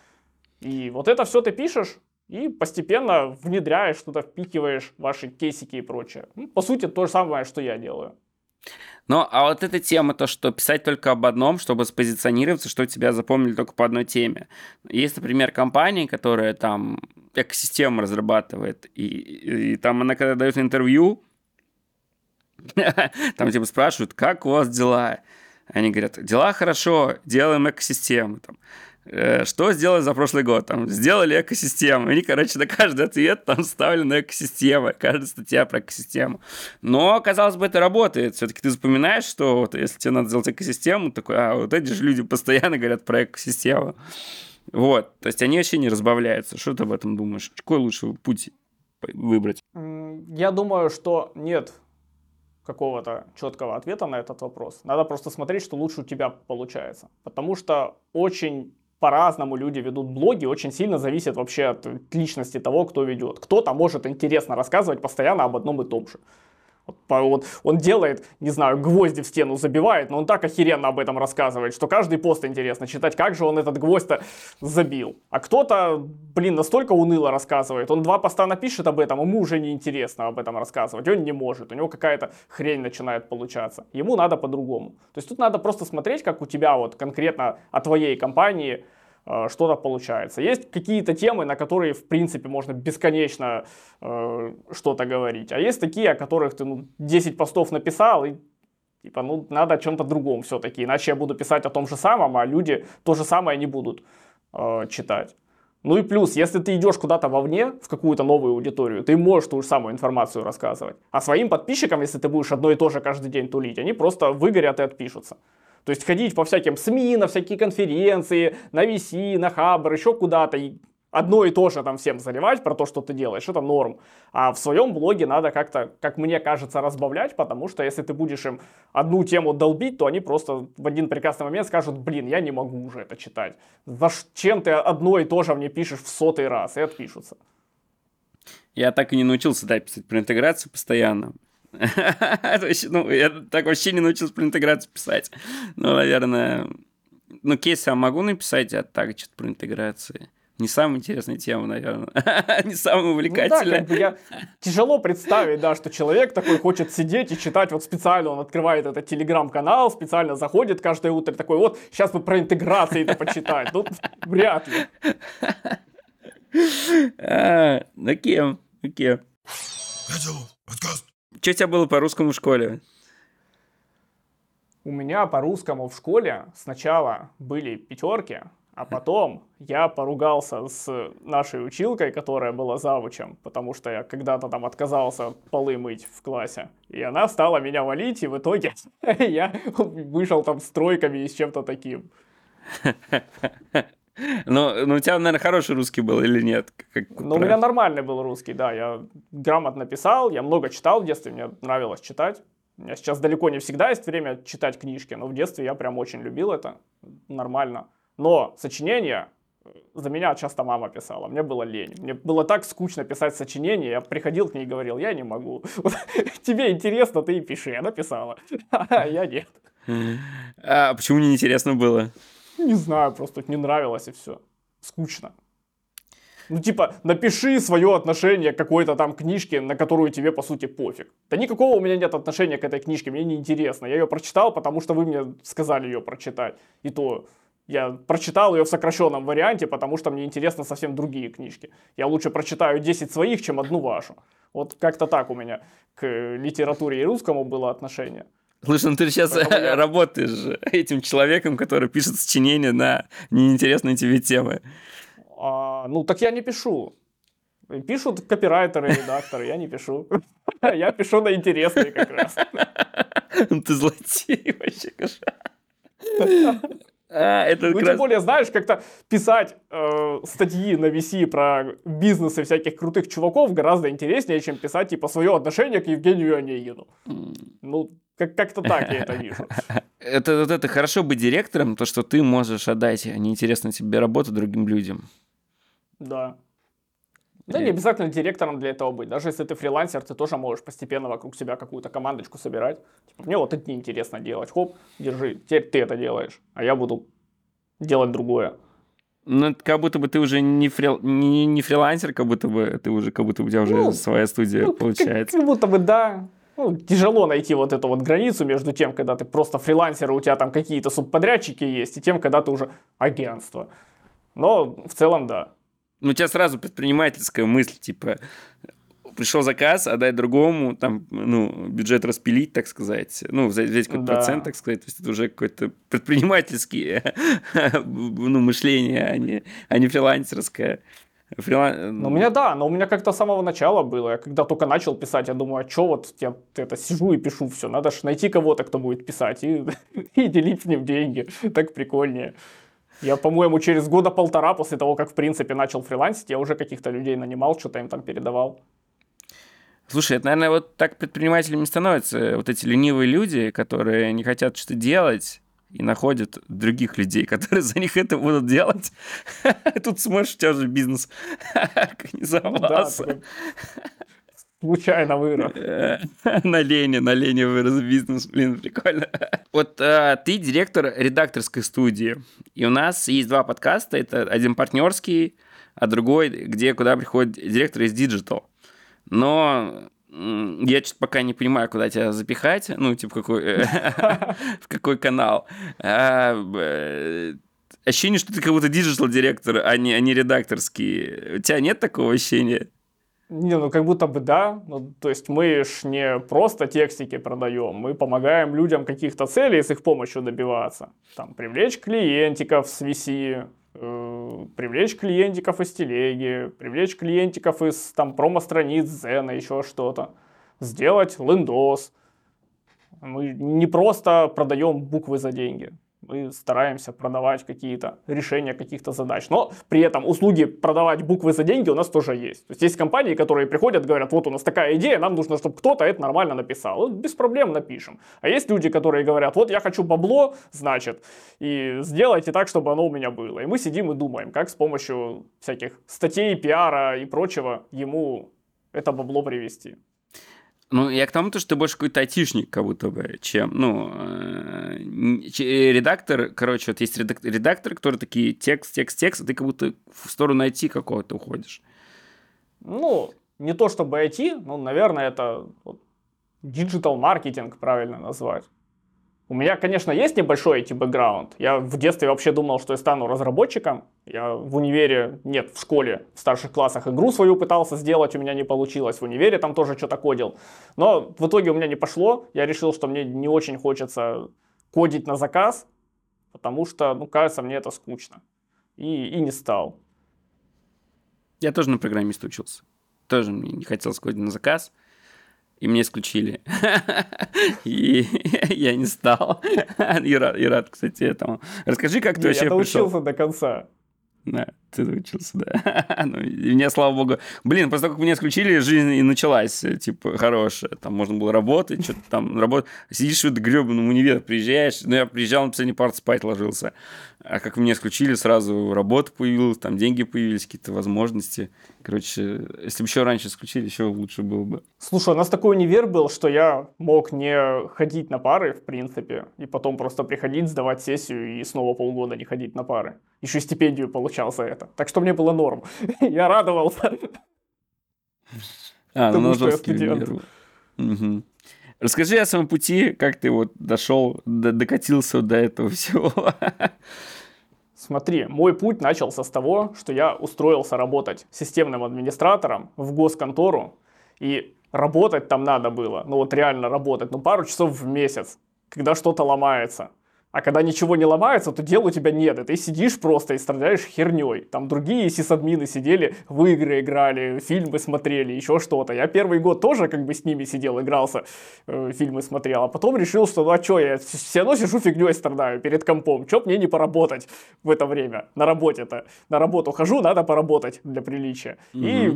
И вот это все ты пишешь, и постепенно внедряешь, что-то впихиваешь ваши кейсики и прочее. Ну, по сути, то же самое, что я делаю. Ну, а вот эта тема, то, что писать только об одном, чтобы спозиционироваться, что тебя запомнили только по одной теме. Есть, например, компания, которая там экосистему разрабатывает, и, и, и там она, когда дает интервью, *laughs* там типа спрашивают, как у вас дела? Они говорят, дела хорошо, делаем экосистему. Там. Э, что сделали за прошлый год? Там, сделали экосистему. И, короче, на каждый ответ там вставлена экосистема, каждая статья про экосистему. Но, казалось бы, это работает. Все-таки ты запоминаешь, что вот если тебе надо сделать экосистему, такой, а вот эти же люди постоянно говорят про экосистему. Вот, то есть они вообще не разбавляются. Что ты об этом думаешь? Какой лучше путь выбрать? Я думаю, что нет какого-то четкого ответа на этот вопрос. Надо просто смотреть, что лучше у тебя получается. Потому что очень по-разному люди ведут блоги, очень сильно зависит вообще от личности того, кто ведет. Кто-то может интересно рассказывать постоянно об одном и том же. Вот, он делает, не знаю, гвозди в стену забивает, но он так охеренно об этом рассказывает, что каждый пост интересно читать, как же он этот гвоздь-то забил. А кто-то, блин, настолько уныло рассказывает, он два поста напишет об этом, ему уже не интересно об этом рассказывать, он не может, у него какая-то хрень начинает получаться. Ему надо по-другому. То есть тут надо просто смотреть, как у тебя вот конкретно о твоей компании что-то получается. Есть какие-то темы, на которые, в принципе, можно бесконечно э, что-то говорить. А есть такие, о которых ты ну, 10 постов написал, и типа, ну, надо о чем-то другом все-таки. Иначе я буду писать о том же самом, а люди то же самое не будут э, читать. Ну и плюс, если ты идешь куда-то вовне, в какую-то новую аудиторию, ты можешь ту же самую информацию рассказывать. А своим подписчикам, если ты будешь одно и то же каждый день тулить, они просто выгорят и отпишутся. То есть ходить по всяким СМИ, на всякие конференции, на VC, на Хабр, еще куда-то, и одно и то же там всем заливать про то, что ты делаешь, это норм. А в своем блоге надо как-то, как мне кажется, разбавлять, потому что если ты будешь им одну тему долбить, то они просто в один прекрасный момент скажут, блин, я не могу уже это читать. Зачем ты одно и то же мне пишешь в сотый раз? И отпишутся. Я так и не научился, да, писать про интеграцию постоянно. *laughs* ну, я так вообще не научился про интеграцию писать. Ну, наверное... Ну, кейсы я могу написать, а так что-то про интеграции. Не самая интересная тема, наверное. *laughs* не самая увлекательная. Ну, да, как бы я... Тяжело представить, да, что человек такой хочет сидеть и читать вот специально, он открывает этот телеграм-канал, специально заходит каждое утро такой, вот, сейчас бы про интеграции это почитать. Ну, вряд ли. *laughs* а, ну, кем? Ну, кем? подкаст. Что у тебя было по русскому в школе? У меня по русскому в школе сначала были пятерки, а потом я поругался с нашей училкой, которая была завучем, потому что я когда-то там отказался полы мыть в классе. И она стала меня валить, и в итоге *laughs* я вышел там с тройками и с чем-то таким. *laughs* Ну, ну, у тебя, наверное, хороший русский был или нет? Как, ну, у меня нормальный был русский, да. Я грамотно писал, я много читал в детстве, мне нравилось читать. У меня сейчас далеко не всегда есть время читать книжки, но в детстве я прям очень любил это. Нормально. Но сочинения за меня часто мама писала, мне было лень. Мне было так скучно писать сочинения, я приходил к ней и говорил, я не могу. *laughs* Тебе интересно, ты и пиши. Она писала, *laughs* а я нет. А почему не интересно было? Не знаю, просто не нравилось и все. Скучно. Ну, типа, напиши свое отношение к какой-то там книжке, на которую тебе, по сути, пофиг. Да никакого у меня нет отношения к этой книжке, мне не интересно. Я ее прочитал, потому что вы мне сказали ее прочитать. И то Я прочитал ее в сокращенном варианте, потому что мне интересно совсем другие книжки. Я лучше прочитаю 10 своих, чем одну вашу. Вот как-то так у меня к литературе и русскому было отношение. Слушай, ну ты сейчас я... работаешь этим человеком, который пишет сочинения на неинтересные тебе темы. А, ну, так я не пишу. Пишут копирайтеры, редакторы, я не пишу. *laughs* Я пишу на интересные как раз. Ты злодей вообще, кошмар. *laughs* А, это ну, тем раз... более, знаешь, как-то писать э, статьи на VC про бизнесы всяких крутых чуваков гораздо интереснее, чем писать, типа, свое отношение к Евгению Онегину. Ну, как- как-то так я это вижу. *laughs* Это, вот это хорошо быть директором, то, что ты можешь отдать неинтересную тебе работу другим людям. Да. Да, не обязательно директором для этого быть. Даже если ты фрилансер, ты тоже можешь постепенно вокруг себя какую-то командочку собирать. Типа, мне вот это неинтересно делать. Хоп, держи, теперь ты это делаешь, а я буду делать другое. Ну, как будто бы ты уже не, фрил, не, не фрилансер, как будто бы ты уже, как будто бы у тебя уже ну, своя студия ну, получается. Как, как будто бы да. Ну, тяжело найти вот эту вот границу между тем, когда ты просто фрилансер, у тебя там какие-то субподрядчики есть, и тем, когда ты уже агентство. Но в целом да. Ну, у тебя сразу предпринимательская мысль, типа, пришел заказ, отдать другому, там, ну, бюджет распилить, так сказать, ну, взять какой-то да. процент, так сказать, то есть это уже какое-то предпринимательское *laughs* ну, мышление, а не, а не фрилансерское. Фрилан... Ну, у меня да, но у меня как-то с самого начала было. Я когда только начал писать, я думаю, а что вот я это сижу и пишу все. Надо же найти кого-то, кто будет писать и, *laughs* и делить с ним деньги. Так прикольнее. Я, по-моему, через года полтора после того, как, в принципе, начал фрилансить, я уже каких-то людей нанимал, что-то им там передавал. Слушай, это, наверное, вот так предпринимателями становятся вот эти ленивые люди, которые не хотят что-то делать и находят других людей, *laughs* которые за них это будут делать. *laughs* Тут смотришь, у тебя уже бизнес *laughs* организовался случайно вырос. На Лене, на Лене вырос бизнес, блин, прикольно. Вот а, ты директор редакторской студии, и у нас есть два подкаста, это один партнерский, а другой, где куда приходит директор из Digital. Но я что-то пока не понимаю, куда тебя запихать, ну, типа, какой, *laughs* в какой канал. А, ощущение, что ты как будто диджитал директор, а не, а не редакторский. У тебя нет такого ощущения? Не, ну как будто бы да. Ну, то есть мы ж не просто текстики продаем, мы помогаем людям каких-то целей с их помощью добиваться. Там, привлечь клиентиков с VC, э, привлечь клиентиков из телеги, привлечь клиентиков из там промо-страниц Зена, еще что-то. Сделать лендос. Мы не просто продаем буквы за деньги мы стараемся продавать какие-то решения каких-то задач. Но при этом услуги продавать буквы за деньги у нас тоже есть. То есть есть компании, которые приходят, говорят, вот у нас такая идея, нам нужно, чтобы кто-то это нормально написал. Вот без проблем напишем. А есть люди, которые говорят, вот я хочу бабло, значит, и сделайте так, чтобы оно у меня было. И мы сидим и думаем, как с помощью всяких статей, пиара и прочего ему это бабло привести. Ну, я к тому, то, что ты больше какой-то айтишник, как будто бы, чем, ну, э, редактор, короче, вот есть редактор, редактор, который такие текст, текст, текст, а ты как будто в сторону IT какого-то уходишь. Ну, не то чтобы IT, ну, наверное, это вот, digital маркетинг правильно назвать. У меня, конечно, есть небольшой IT-бэкграунд. Я в детстве вообще думал, что я стану разработчиком. Я в универе, нет, в школе, в старших классах игру свою пытался сделать, у меня не получилось. В универе там тоже что-то кодил. Но в итоге у меня не пошло. Я решил, что мне не очень хочется кодить на заказ, потому что, ну, кажется, мне это скучно. И, и не стал. Я тоже на программиста учился. Тоже мне не хотелось кодить на заказ и мне исключили. *laughs* И я не стал. *laughs* И рад, и рад, кстати, этому. Расскажи, как ты вообще пришел. Я доучился до конца. Да, ты доучился, да. *laughs* ну, и мне, слава богу... Блин, после того, как меня исключили, жизнь и началась, типа, хорошая. Там можно было работать, что-то там работать. Сидишь в гребаном универе, приезжаешь. Ну, я приезжал на последний парт, спать ложился. А как меня исключили, сразу работа появилась, там деньги появились, какие-то возможности. Короче, если бы еще раньше исключили, еще лучше было бы. Слушай, у нас такой универ был, что я мог не ходить на пары, в принципе, и потом просто приходить, сдавать сессию и снова полгода не ходить на пары. Еще стипендию получал за это. Так что мне было норм. *laughs* я радовался. А, ну, что я студент. Угу. Расскажи о своем пути, как ты вот дошел, докатился до этого всего. *laughs* Смотри, мой путь начался с того, что я устроился работать системным администратором в госконтору, и работать там надо было, ну вот реально работать, ну пару часов в месяц, когда что-то ломается. А когда ничего не ломается, то дел у тебя нет. И ты сидишь просто и страдаешь херней. Там другие сисадмины сидели, в игры играли, фильмы смотрели, еще что-то. Я первый год тоже как бы с ними сидел, игрался, э, фильмы смотрел. А потом решил, что ну а что, я все равно сижу фигней страдаю перед компом. Че мне не поработать в это время? На работе-то. На работу хожу, надо поработать для приличия. Угу. И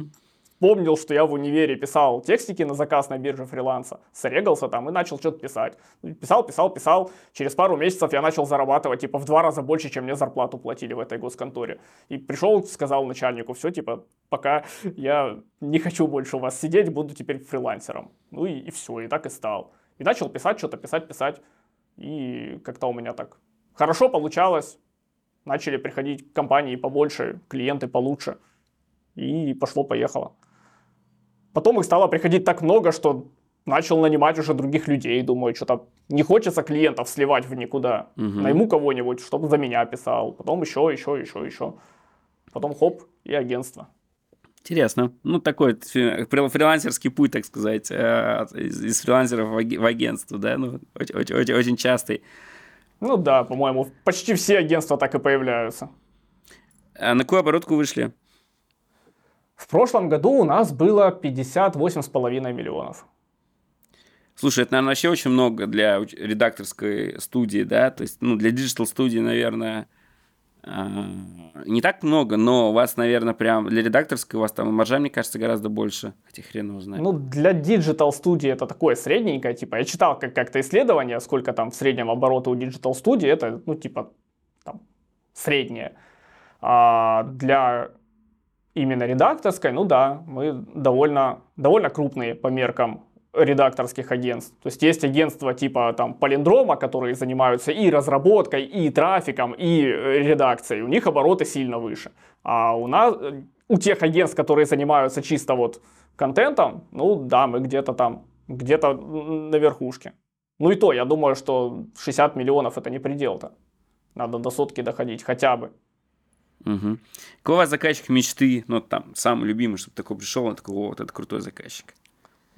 помнил, что я в универе писал текстики на заказ на бирже фриланса, срегался там и начал что-то писать. Писал, писал, писал. Через пару месяцев я начал зарабатывать типа в два раза больше, чем мне зарплату платили в этой госконторе. И пришел, сказал начальнику, все, типа, пока я не хочу больше у вас сидеть, буду теперь фрилансером. Ну и, и все, и так и стал. И начал писать, что-то писать, писать. И как-то у меня так хорошо получалось. Начали приходить компании побольше, клиенты получше. И пошло-поехало. Потом их стало приходить так много, что начал нанимать уже других людей. Думаю, что-то не хочется клиентов сливать в никуда. Угу. Найму кого-нибудь, чтобы за меня писал. Потом еще, еще, еще, еще. Потом хоп, и агентство. Интересно. Ну, такой фрилансерский путь, так сказать, э, из фрилансеров в агентство, да, ну, очень, очень, очень частый. Ну да, по-моему, почти все агентства так и появляются. А на какую оборотку вышли? В прошлом году у нас было 58,5 миллионов. Слушай, это, наверное, вообще очень много для редакторской студии, да? То есть, ну, для диджитал студии, наверное, а, не так много, но у вас, наверное, прям для редакторской у вас там маржа, мне кажется, гораздо больше. Хотя хрен его знает. Ну, для диджитал студии это такое средненькое, типа, я читал как- как-то исследование, сколько там в среднем оборота у диджитал студии, это, ну, типа, там, среднее. А для именно редакторской, ну да, мы довольно, довольно крупные по меркам редакторских агентств. То есть есть агентства типа там Полиндрома, которые занимаются и разработкой, и трафиком, и э, редакцией. У них обороты сильно выше. А у нас, у тех агентств, которые занимаются чисто вот контентом, ну да, мы где-то там, где-то на верхушке. Ну и то, я думаю, что 60 миллионов это не предел-то. Надо до сотки доходить хотя бы. Угу. Какой у вас заказчик мечты? Ну, там, самый любимый, чтобы такой пришел, он такой, вот, это крутой заказчик.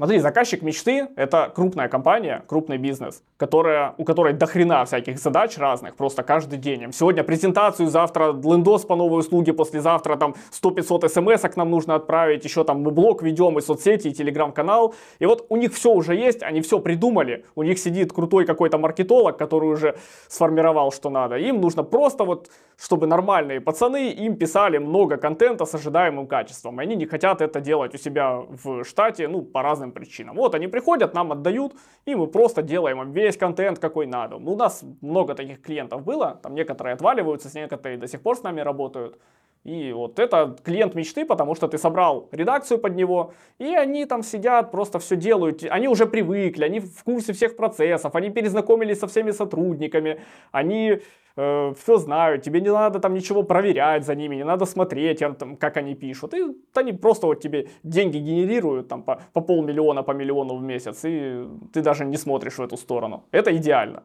Смотри, заказчик мечты – это крупная компания, крупный бизнес, которая, у которой дохрена всяких задач разных, просто каждый день. Сегодня презентацию, завтра лендос по новой услуге, послезавтра там 100-500 смс нам нужно отправить, еще там мы блог ведем, и соцсети, и телеграм-канал. И вот у них все уже есть, они все придумали, у них сидит крутой какой-то маркетолог, который уже сформировал, что надо. Им нужно просто вот, чтобы нормальные пацаны им писали много контента с ожидаемым качеством. И они не хотят это делать у себя в штате, ну, по разным разным причинам. Вот они приходят, нам отдают, и мы просто делаем им весь контент, какой надо. У нас много таких клиентов было, там некоторые отваливаются, некоторые до сих пор с нами работают. И вот это клиент мечты, потому что ты собрал редакцию под него, и они там сидят, просто все делают. Они уже привыкли, они в курсе всех процессов, они перезнакомились со всеми сотрудниками, они э, все знают, тебе не надо там ничего проверять за ними, не надо смотреть, там, как они пишут. И они просто вот тебе деньги генерируют там по, по полмиллиона, по миллиону в месяц, и ты даже не смотришь в эту сторону. Это идеально.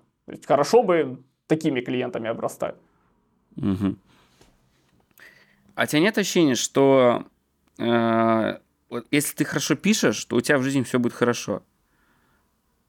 Хорошо бы такими клиентами обрастать. Угу. А у тебя нет ощущения, что э, вот, если ты хорошо пишешь, то у тебя в жизни все будет хорошо?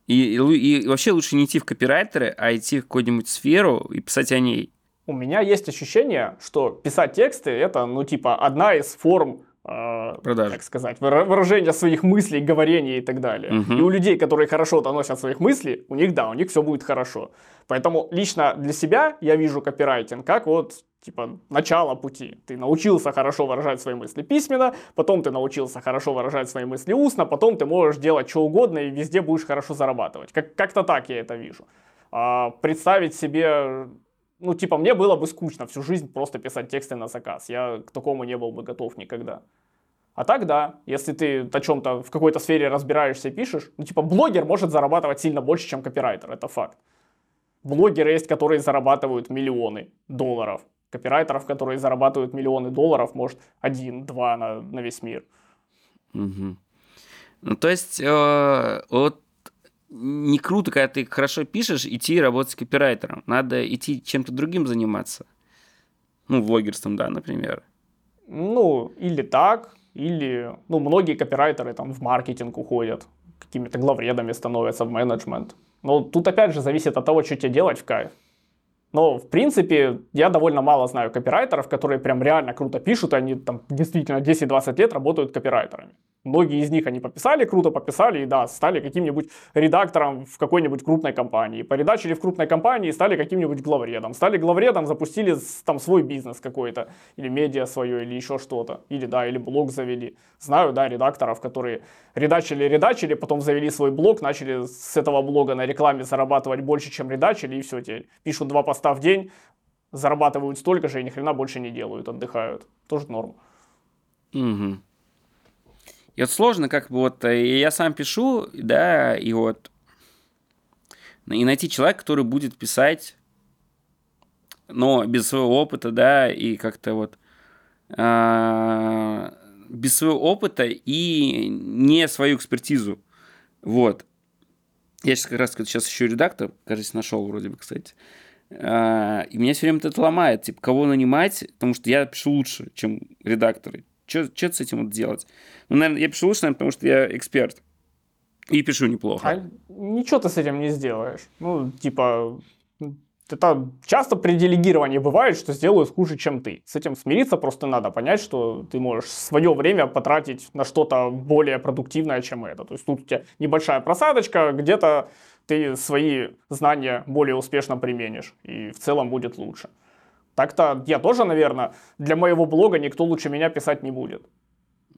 И, и, и вообще лучше не идти в копирайтеры, а идти в какую-нибудь сферу и писать о ней. У меня есть ощущение, что писать тексты это, ну, типа, одна из форм э, Продажи. как сказать, выражения своих мыслей, говорения и так далее. Угу. И у людей, которые хорошо доносят своих мыслей, у них, да, у них все будет хорошо. Поэтому лично для себя я вижу копирайтинг как вот типа начало пути. Ты научился хорошо выражать свои мысли письменно, потом ты научился хорошо выражать свои мысли устно, потом ты можешь делать что угодно и везде будешь хорошо зарабатывать. Как- как-то так я это вижу. А, представить себе, ну типа мне было бы скучно всю жизнь просто писать тексты на заказ. Я к такому не был бы готов никогда. А так да, если ты о чем-то в какой-то сфере разбираешься и пишешь, ну типа блогер может зарабатывать сильно больше, чем копирайтер, это факт. Блогеры есть, которые зарабатывают миллионы долларов копирайтеров, которые зарабатывают миллионы долларов, может, один-два на, на весь мир. Угу. Ну, то есть, э, вот не круто, когда ты хорошо пишешь, идти работать с копирайтером. Надо идти чем-то другим заниматься. Ну, блогерством, да, например. Ну, или так, или, ну, многие копирайтеры там в маркетинг уходят, какими-то главредами становятся в менеджмент. Но тут опять же зависит от того, что тебе делать в кайф. Но, в принципе, я довольно мало знаю копирайтеров, которые прям реально круто пишут, и они там действительно 10-20 лет работают копирайтерами. Многие из них они пописали, круто пописали, и да, стали каким-нибудь редактором в какой-нибудь крупной компании. Поредачили в крупной компании и стали каким-нибудь главредом. Стали главредом, запустили там свой бизнес какой-то, или медиа свое, или еще что-то. Или да, или блог завели. Знаю, да, редакторов, которые редачили, редачили, потом завели свой блог, начали с этого блога на рекламе зарабатывать больше, чем редачили, и все, теперь пишут два поста в день, зарабатывают столько же и ни хрена больше не делают, отдыхают. Тоже норм. Угу. И вот сложно, как бы вот, э, я сам пишу, да, и вот, и найти человека, который будет писать, но без своего опыта, да, и как-то вот, а, без своего опыта и не свою экспертизу, вот. Я сейчас как раз сейчас еще редактор, кажется, нашел вроде бы, кстати. А, и меня все время это ломает, типа, кого нанимать, потому что я пишу лучше, чем редакторы. Что с этим вот делать? Ну, наверное, я пишу лучше, наверное, потому что я эксперт. И пишу неплохо. А ничего ты с этим не сделаешь. Ну, типа, это часто при делегировании бывает, что сделают хуже, чем ты. С этим смириться просто надо, понять, что ты можешь свое время потратить на что-то более продуктивное, чем это. То есть тут у тебя небольшая просадочка, где-то ты свои знания более успешно применишь, и в целом будет лучше. Так-то я тоже, наверное, для моего блога никто лучше меня писать не будет.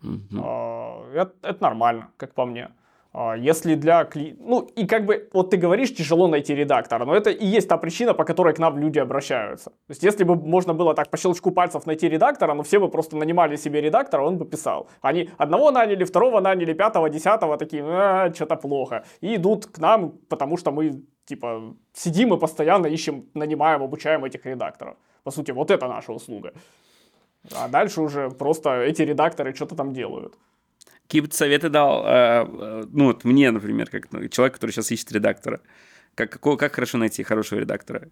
Mm-hmm. Это, это нормально, как по мне. А, если для кли... Ну, и как бы, вот ты говоришь, тяжело найти редактора, но это и есть та причина, по которой к нам люди обращаются. То есть, если бы можно было так по щелчку пальцев найти редактора, ну, все бы просто нанимали себе редактора, он бы писал. Они одного наняли, второго наняли, пятого, десятого, такие, а, что-то плохо. И идут к нам, потому что мы, типа, сидим и постоянно ищем, нанимаем, обучаем этих редакторов. По сути, вот это наша услуга. А дальше уже просто эти редакторы что-то там делают. Какие советы дал, э, э, ну вот мне, например, как ну, человек, который сейчас ищет редактора, как, какого, как хорошо найти хорошего редактора?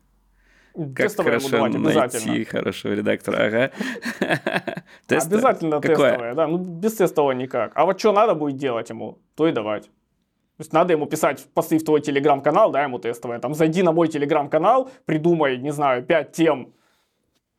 Как тестовое хорошо найти хорошего редактора, ага. *laughs* Обязательно тестовое, да, ну без тестового никак. А вот что надо будет делать ему, то и давать. То есть надо ему писать посты в твой телеграм-канал, да, ему тестовое. Там зайди на мой телеграм-канал, придумай, не знаю, 5 тем,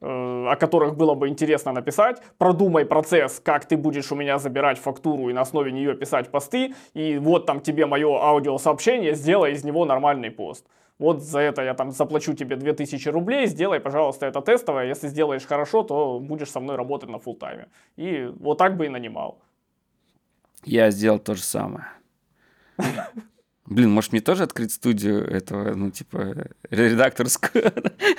о которых было бы интересно написать. Продумай процесс, как ты будешь у меня забирать фактуру и на основе нее писать посты. И вот там тебе мое аудиосообщение, сделай из него нормальный пост. Вот за это я там заплачу тебе 2000 рублей, сделай, пожалуйста, это тестовое. Если сделаешь хорошо, то будешь со мной работать на фултайме. И вот так бы и нанимал. Я сделал то же самое. *laughs* Блин, может мне тоже открыть студию этого, ну, типа, редакторскую? *laughs*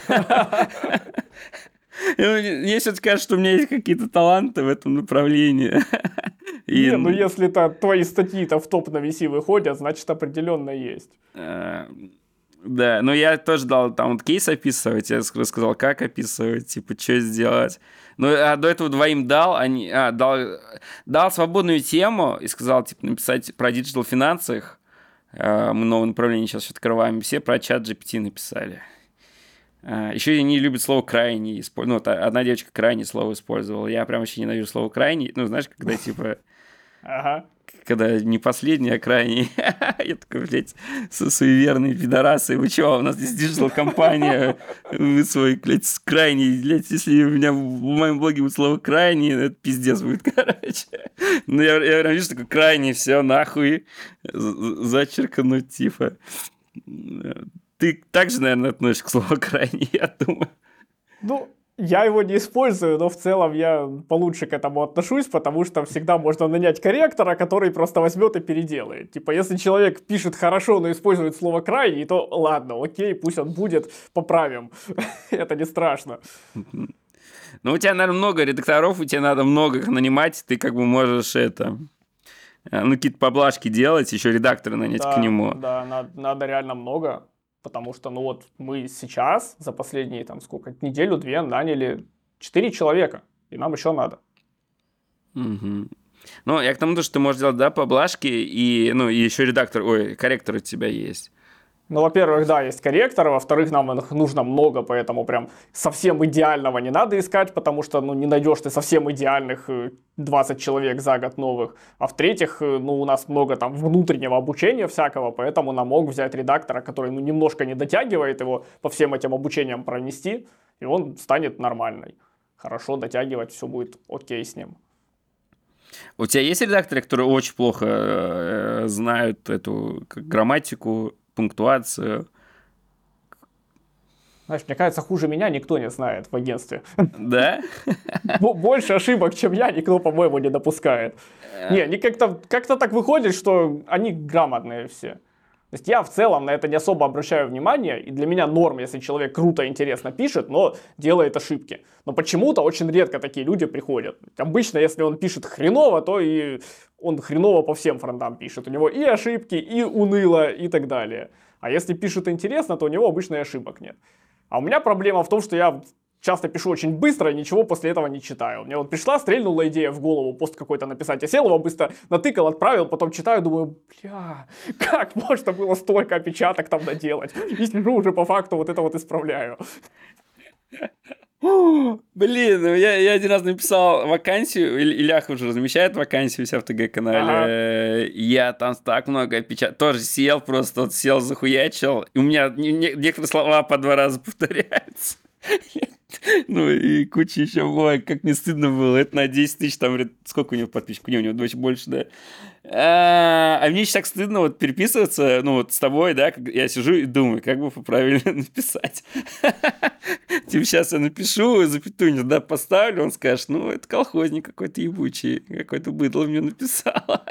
*laughs* Мне все-таки кажется, что у меня есть какие-то таланты в этом направлении. *laughs* Не, ну если то твои статьи-то в топ на VC выходят, значит определенно есть. Э, да, но я тоже дал там вот кейс описывать, я рассказал, как описывать, типа, что сделать. Ну, а до этого двоим дал, они, а, дал, дал свободную тему и сказал, типа, написать про диджитал финансах, Э, мы новое направление сейчас открываем, все про ChatGPT написали. Э, Еще они не любят слово крайний. Ну, вот одна девочка крайний слово использовала. Я прям вообще ненавижу слово крайний. Ну, знаешь, когда типа... Ага когда не последний, а крайний. *laughs* Я такой, блядь, со суеверные пидорасы. Вы чего, у нас здесь диджитал-компания, вы свой, блядь, крайний, блядь, если у меня в моем блоге будет слово крайний, это пиздец будет, *laughs* короче. Ну, я, я прям вижу, такой крайний, все, нахуй, зачеркнуть, типа. Ты также, наверное, относишься к слову крайний, я думаю. Ну, я его не использую, но в целом я получше к этому отношусь, потому что всегда можно нанять корректора, который просто возьмет и переделает. Типа, если человек пишет хорошо, но использует слово крайний, то ладно, окей, пусть он будет, поправим. *laughs* Это не страшно. Ну, у тебя, наверное, много редакторов, у тебя надо много их нанимать, ты как бы можешь это э, ну, какие-то поблажки делать, еще редакторы нанять да, к нему. Да, надо, надо реально много. Потому что, ну вот, мы сейчас за последние, там, сколько, неделю-две наняли 4 человека, и нам еще надо. Угу. Ну, я к тому, что ты можешь делать, да, поблажки, и, ну, и еще редактор, ой, корректор у тебя есть. Ну, во-первых, да, есть корректор, во-вторых, нам их нужно много, поэтому прям совсем идеального не надо искать, потому что, ну, не найдешь ты совсем идеальных 20 э, человек за год новых. А в-третьих, э, ну, у нас много там внутреннего обучения всякого, поэтому нам мог взять редактора, который, ну, немножко не дотягивает его по всем этим обучениям пронести, и он станет нормальный. Хорошо дотягивать, все будет окей с ним. У тебя есть редакторы, которые очень плохо э, знают эту грамматику, пунктуацию? Знаешь, мне кажется, хуже меня никто не знает в агентстве. Да? Больше ошибок, чем я, никто, по-моему, не допускает. Э. Не, они как-то как так выходит, что они грамотные все. То есть я в целом на это не особо обращаю внимание, и для меня норм, если человек круто, интересно пишет, но делает ошибки. Но почему-то очень редко такие люди приходят. Обычно, если он пишет хреново, то и он хреново по всем фронтам пишет. У него и ошибки, и уныло, и так далее. А если пишет интересно, то у него обычно и ошибок нет. А у меня проблема в том, что я часто пишу очень быстро и ничего после этого не читаю. Мне вот пришла, стрельнула идея в голову, пост какой-то написать. Я сел его быстро натыкал, отправил, потом читаю, думаю, бля, как можно было столько опечаток там наделать? И сижу уже по факту вот это вот исправляю. Блин, ну я, я один раз написал вакансию, Ильях уже размещает вакансию у себя в ТГ-канале. Ага. Я там так много опечатал. Тоже сел просто, вот сел, захуячил. И у меня некоторые слова по два раза повторяются. *laughs* Ну и куча еще бывает, как не стыдно было. Это на 10 тысяч, там, сколько у него подписчиков? Не, у него больше, да. А, а мне еще так стыдно вот переписываться, ну вот с тобой, да, я сижу и думаю, как бы *laughs* правильно написать. *laughs* Типа сейчас я напишу, запятую не туда поставлю, он скажет, ну это колхозник какой-то ебучий, какой-то быдло мне написал.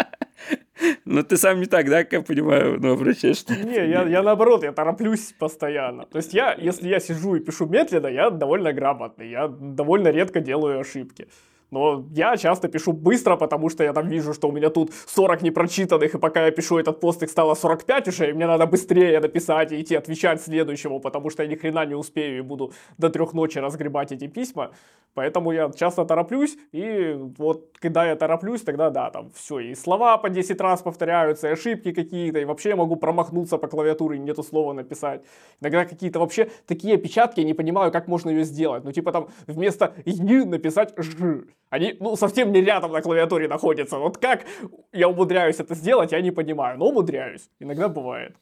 Но ты сам не так, да, как я понимаю, ну, обращаешься? Не, я, я наоборот, я тороплюсь постоянно. То есть я, если я сижу и пишу медленно, я довольно грамотный, я довольно редко делаю ошибки. Но я часто пишу быстро, потому что я там вижу, что у меня тут 40 непрочитанных, и пока я пишу этот пост, их стало 45 уже, и мне надо быстрее написать и идти отвечать следующему, потому что я ни хрена не успею и буду до трех ночи разгребать эти письма. Поэтому я часто тороплюсь, и вот когда я тороплюсь, тогда да, там все, и слова по 10 раз повторяются, и ошибки какие-то, и вообще я могу промахнуться по клавиатуре и нету слова написать. Иногда какие-то вообще такие опечатки, я не понимаю, как можно ее сделать. Ну типа там вместо «й» написать «ж». Они, ну, совсем не рядом на клавиатуре находятся. Вот как я умудряюсь это сделать, я не понимаю, но умудряюсь. Иногда бывает.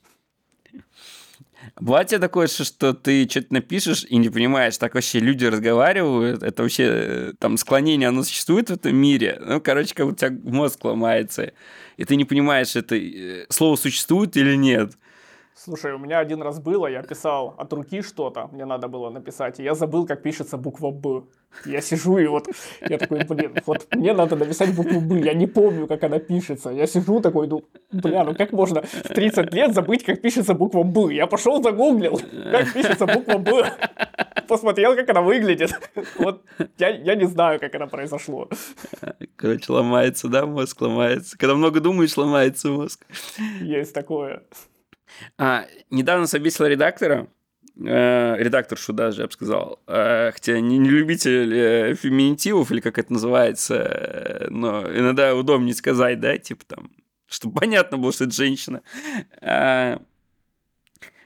Бывает тебе такое, что ты что-то напишешь и не понимаешь, так вообще люди разговаривают, это вообще, э, там, склонение, оно существует в этом мире? Ну, короче, как у тебя мозг ломается, и ты не понимаешь, это э, слово существует или нет. Слушай, у меня один раз было, я писал от руки что-то, мне надо было написать, и я забыл, как пишется буква «Б». Я сижу и вот, я такой, блин, вот мне надо написать букву «Б», я не помню, как она пишется. Я сижу такой, ну, бля, ну как можно в 30 лет забыть, как пишется буква «Б»? Я пошел загуглил, как пишется буква «Б», посмотрел, как она выглядит. Вот я, я не знаю, как это произошло. Короче, ломается, да, мозг ломается. Когда много думаешь, ломается мозг. Есть такое. А, недавно собесил редактора, э, редакторшу даже, я бы сказал, э, хотя не, не любитель э, феминитивов, или как это называется, э, но иногда удобнее сказать, да, типа там, чтобы понятно было, что это женщина. Э,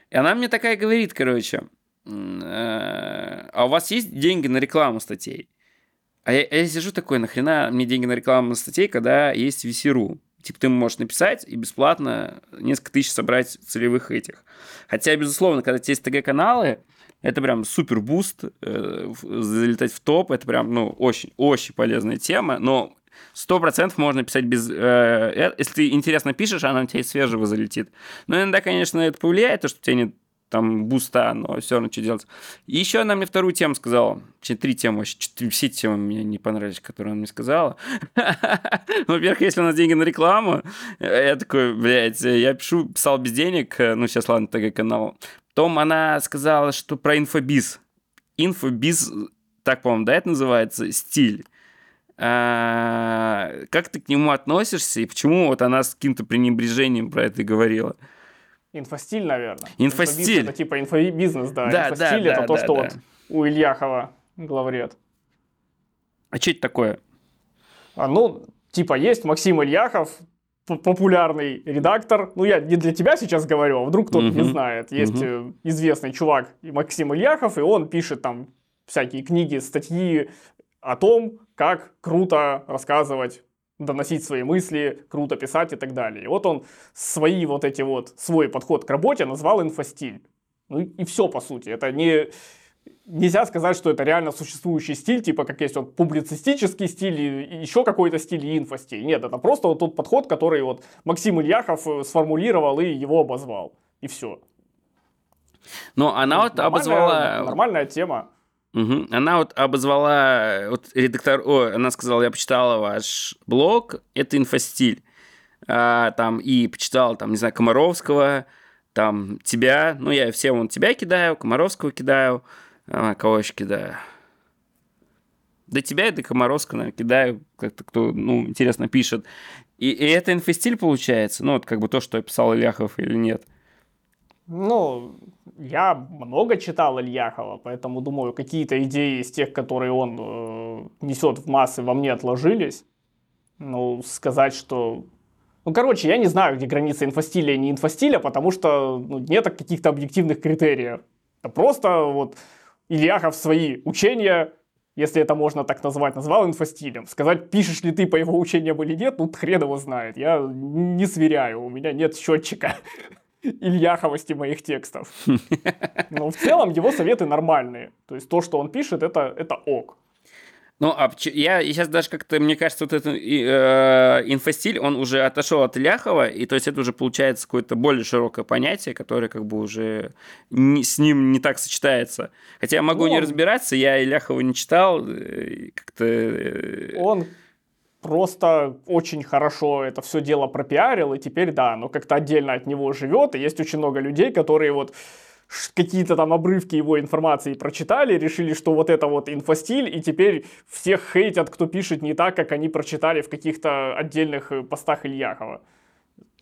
и она мне такая говорит, короче, э, а у вас есть деньги на рекламу статей? А я, я сижу такой, нахрена мне деньги на рекламу статей, когда есть VC.ru? Типа ты можешь написать и бесплатно несколько тысяч собрать целевых этих. Хотя, безусловно, когда у тебя есть ТГ-каналы, это прям супер буст, э, залетать в топ, это прям, ну, очень-очень полезная тема, но сто процентов можно писать без... Э, э, если ты интересно пишешь, она у тебя и свежего залетит. Но иногда, конечно, это повлияет, то, что у тебя нет там буста, но все равно что делать. И еще она мне вторую тему сказала. Три темы вообще. Все темы мне не понравились, которые она мне сказала. *laughs* Во-первых, если у нас деньги на рекламу, я такой, блядь, я пишу, писал без денег, ну, сейчас, ладно, ТГ канал. Потом она сказала, что про инфобиз. Инфобиз, так, по-моему, да, это называется, стиль. А, как ты к нему относишься и почему вот она с каким-то пренебрежением про это говорила? Инфостиль, наверное. Инфостиль. Это типа инфобизнес, да. да Инфостиль да, это да, то, да, что да. вот у Ильяхова главред. А что это такое? А, ну, типа есть Максим Ильяхов, популярный редактор. Ну, я не для тебя сейчас говорю, а вдруг кто-то не знает. Есть известный чувак Максим Ильяхов, и он пишет там всякие книги, статьи о том, как круто рассказывать доносить свои мысли, круто писать и так далее. И вот он свои вот эти вот, свой подход к работе назвал инфостиль. Ну и все, по сути. Это не, нельзя сказать, что это реально существующий стиль, типа как есть вот публицистический стиль еще какой-то стиль и инфостиль. Нет, это просто вот тот подход, который вот Максим Ильяхов э, сформулировал и его обозвал. И все. Ну, она вот обозвала... Нормальная тема. Угу. Она вот обозвала, вот редактор, о, она сказала, я почитала ваш блог, это инфостиль. А, там и почитала, там, не знаю, Комаровского, там, тебя, ну, я всем вон тебя кидаю, Комаровского кидаю, а, кого еще кидаю? Да тебя и до Комаровского, наверное, кидаю, как-то кто, ну, интересно пишет. И, и это инфостиль получается, ну, вот как бы то, что я писал Ильяхов или нет. Ну, я много читал Ильяхова, поэтому думаю, какие-то идеи из тех, которые он э, несет в массы, во мне отложились. Ну, сказать, что... Ну, короче, я не знаю, где граница инфостиля и не инфостиля, потому что ну, нет каких-то объективных критериев. Это просто вот Ильяхов свои учения, если это можно так назвать, назвал инфостилем. Сказать, пишешь ли ты по его учениям или нет, ну, хрен его знает. Я не сверяю, у меня нет счетчика. *laughs* ильяховости моих текстов. *laughs* Но в целом его советы нормальные. То есть то, что он пишет, это, это ок. Ну, а я сейчас даже как-то, мне кажется, вот этот э, инфостиль, он уже отошел от Ляхова, и то есть это уже получается какое-то более широкое понятие, которое как бы уже не, с ним не так сочетается. Хотя я могу ну, не разбираться, я Ляхова не читал, э, как-то... Э, он просто очень хорошо это все дело пропиарил, и теперь, да, оно как-то отдельно от него живет, и есть очень много людей, которые вот какие-то там обрывки его информации прочитали, решили, что вот это вот инфостиль, и теперь всех хейтят, кто пишет не так, как они прочитали в каких-то отдельных э, постах Ильяхова.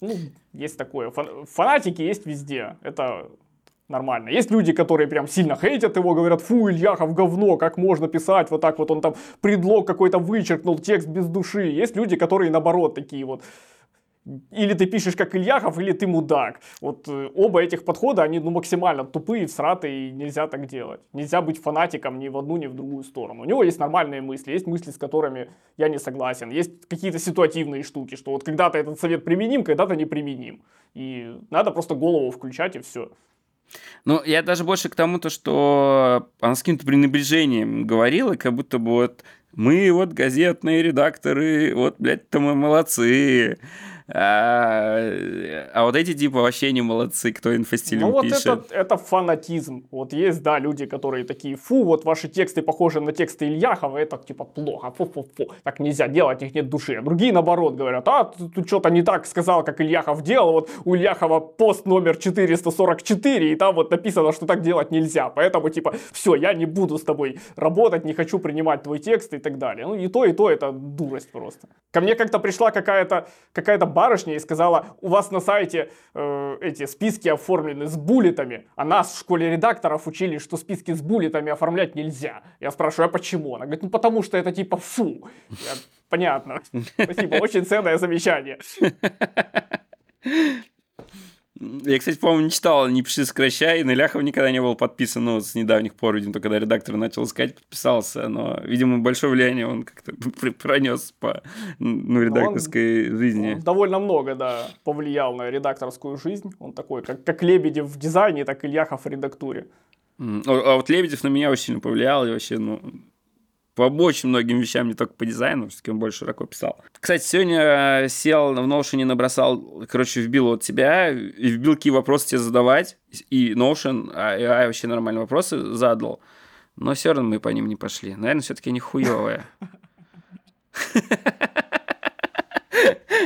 Ну, есть такое. Фанатики есть везде. Это нормально. Есть люди, которые прям сильно хейтят его, говорят, фу, Ильяхов говно, как можно писать, вот так вот он там предлог какой-то вычеркнул, текст без души. Есть люди, которые наоборот такие вот, или ты пишешь как Ильяхов, или ты мудак. Вот э, оба этих подхода, они ну, максимально тупые, всратые, и нельзя так делать. Нельзя быть фанатиком ни в одну, ни в другую сторону. У него есть нормальные мысли, есть мысли, с которыми я не согласен. Есть какие-то ситуативные штуки, что вот когда-то этот совет применим, когда-то не применим. И надо просто голову включать, и все. Ну, я даже больше к тому, то, что она с каким-то пренебрежением говорила, как будто бы вот мы вот газетные редакторы, вот, блядь-то мы молодцы. А, а вот эти типа вообще не молодцы, кто инфостилем ну, вот пишет. Это, это фанатизм. Вот есть, да, люди, которые такие, фу, вот ваши тексты похожи на тексты Ильяхова, это типа плохо, фу-фу-фу, так нельзя делать, их нет души. А другие наоборот говорят, а, ты, ты что-то не так сказал, как Ильяхов делал, вот у Ильяхова пост номер 444, и там вот написано, что так делать нельзя, поэтому типа, все, я не буду с тобой работать, не хочу принимать твой текст и так далее. Ну и то, и то это дурость просто. Ко мне как-то пришла какая-то какая-то барышня и сказала, у вас на сайте э, эти списки оформлены с буллетами, а нас в школе редакторов учили, что списки с буллетами оформлять нельзя. Я спрашиваю, а почему? Она говорит, ну потому что это типа фу. Я, Понятно. Спасибо, очень ценное замечание. *laughs* Я, кстати, по-моему, не читал «Не пиши, сокращай», и на Ляхов никогда не был подписан, ну, с недавних пор, видимо, только когда редактор начал искать, подписался, но, видимо, большое влияние он как-то *laughs* пронес по, ну, редакторской он, жизни. Он довольно много, да, повлиял на редакторскую жизнь. Он такой, как, как Лебедев в дизайне, так и Ляхов в редактуре. А, а вот Лебедев на меня очень сильно повлиял, и вообще, ну, по очень многим вещам, не только по дизайну, все-таки он больше широко писал. Кстати, сегодня э, сел в Notion, набросал, короче, вбил вот тебя, и вбил какие вопросы тебе задавать, и Notion, а я вообще нормальные вопросы задал, но все равно мы по ним не пошли. Наверное, все-таки не хуевые. *laughs*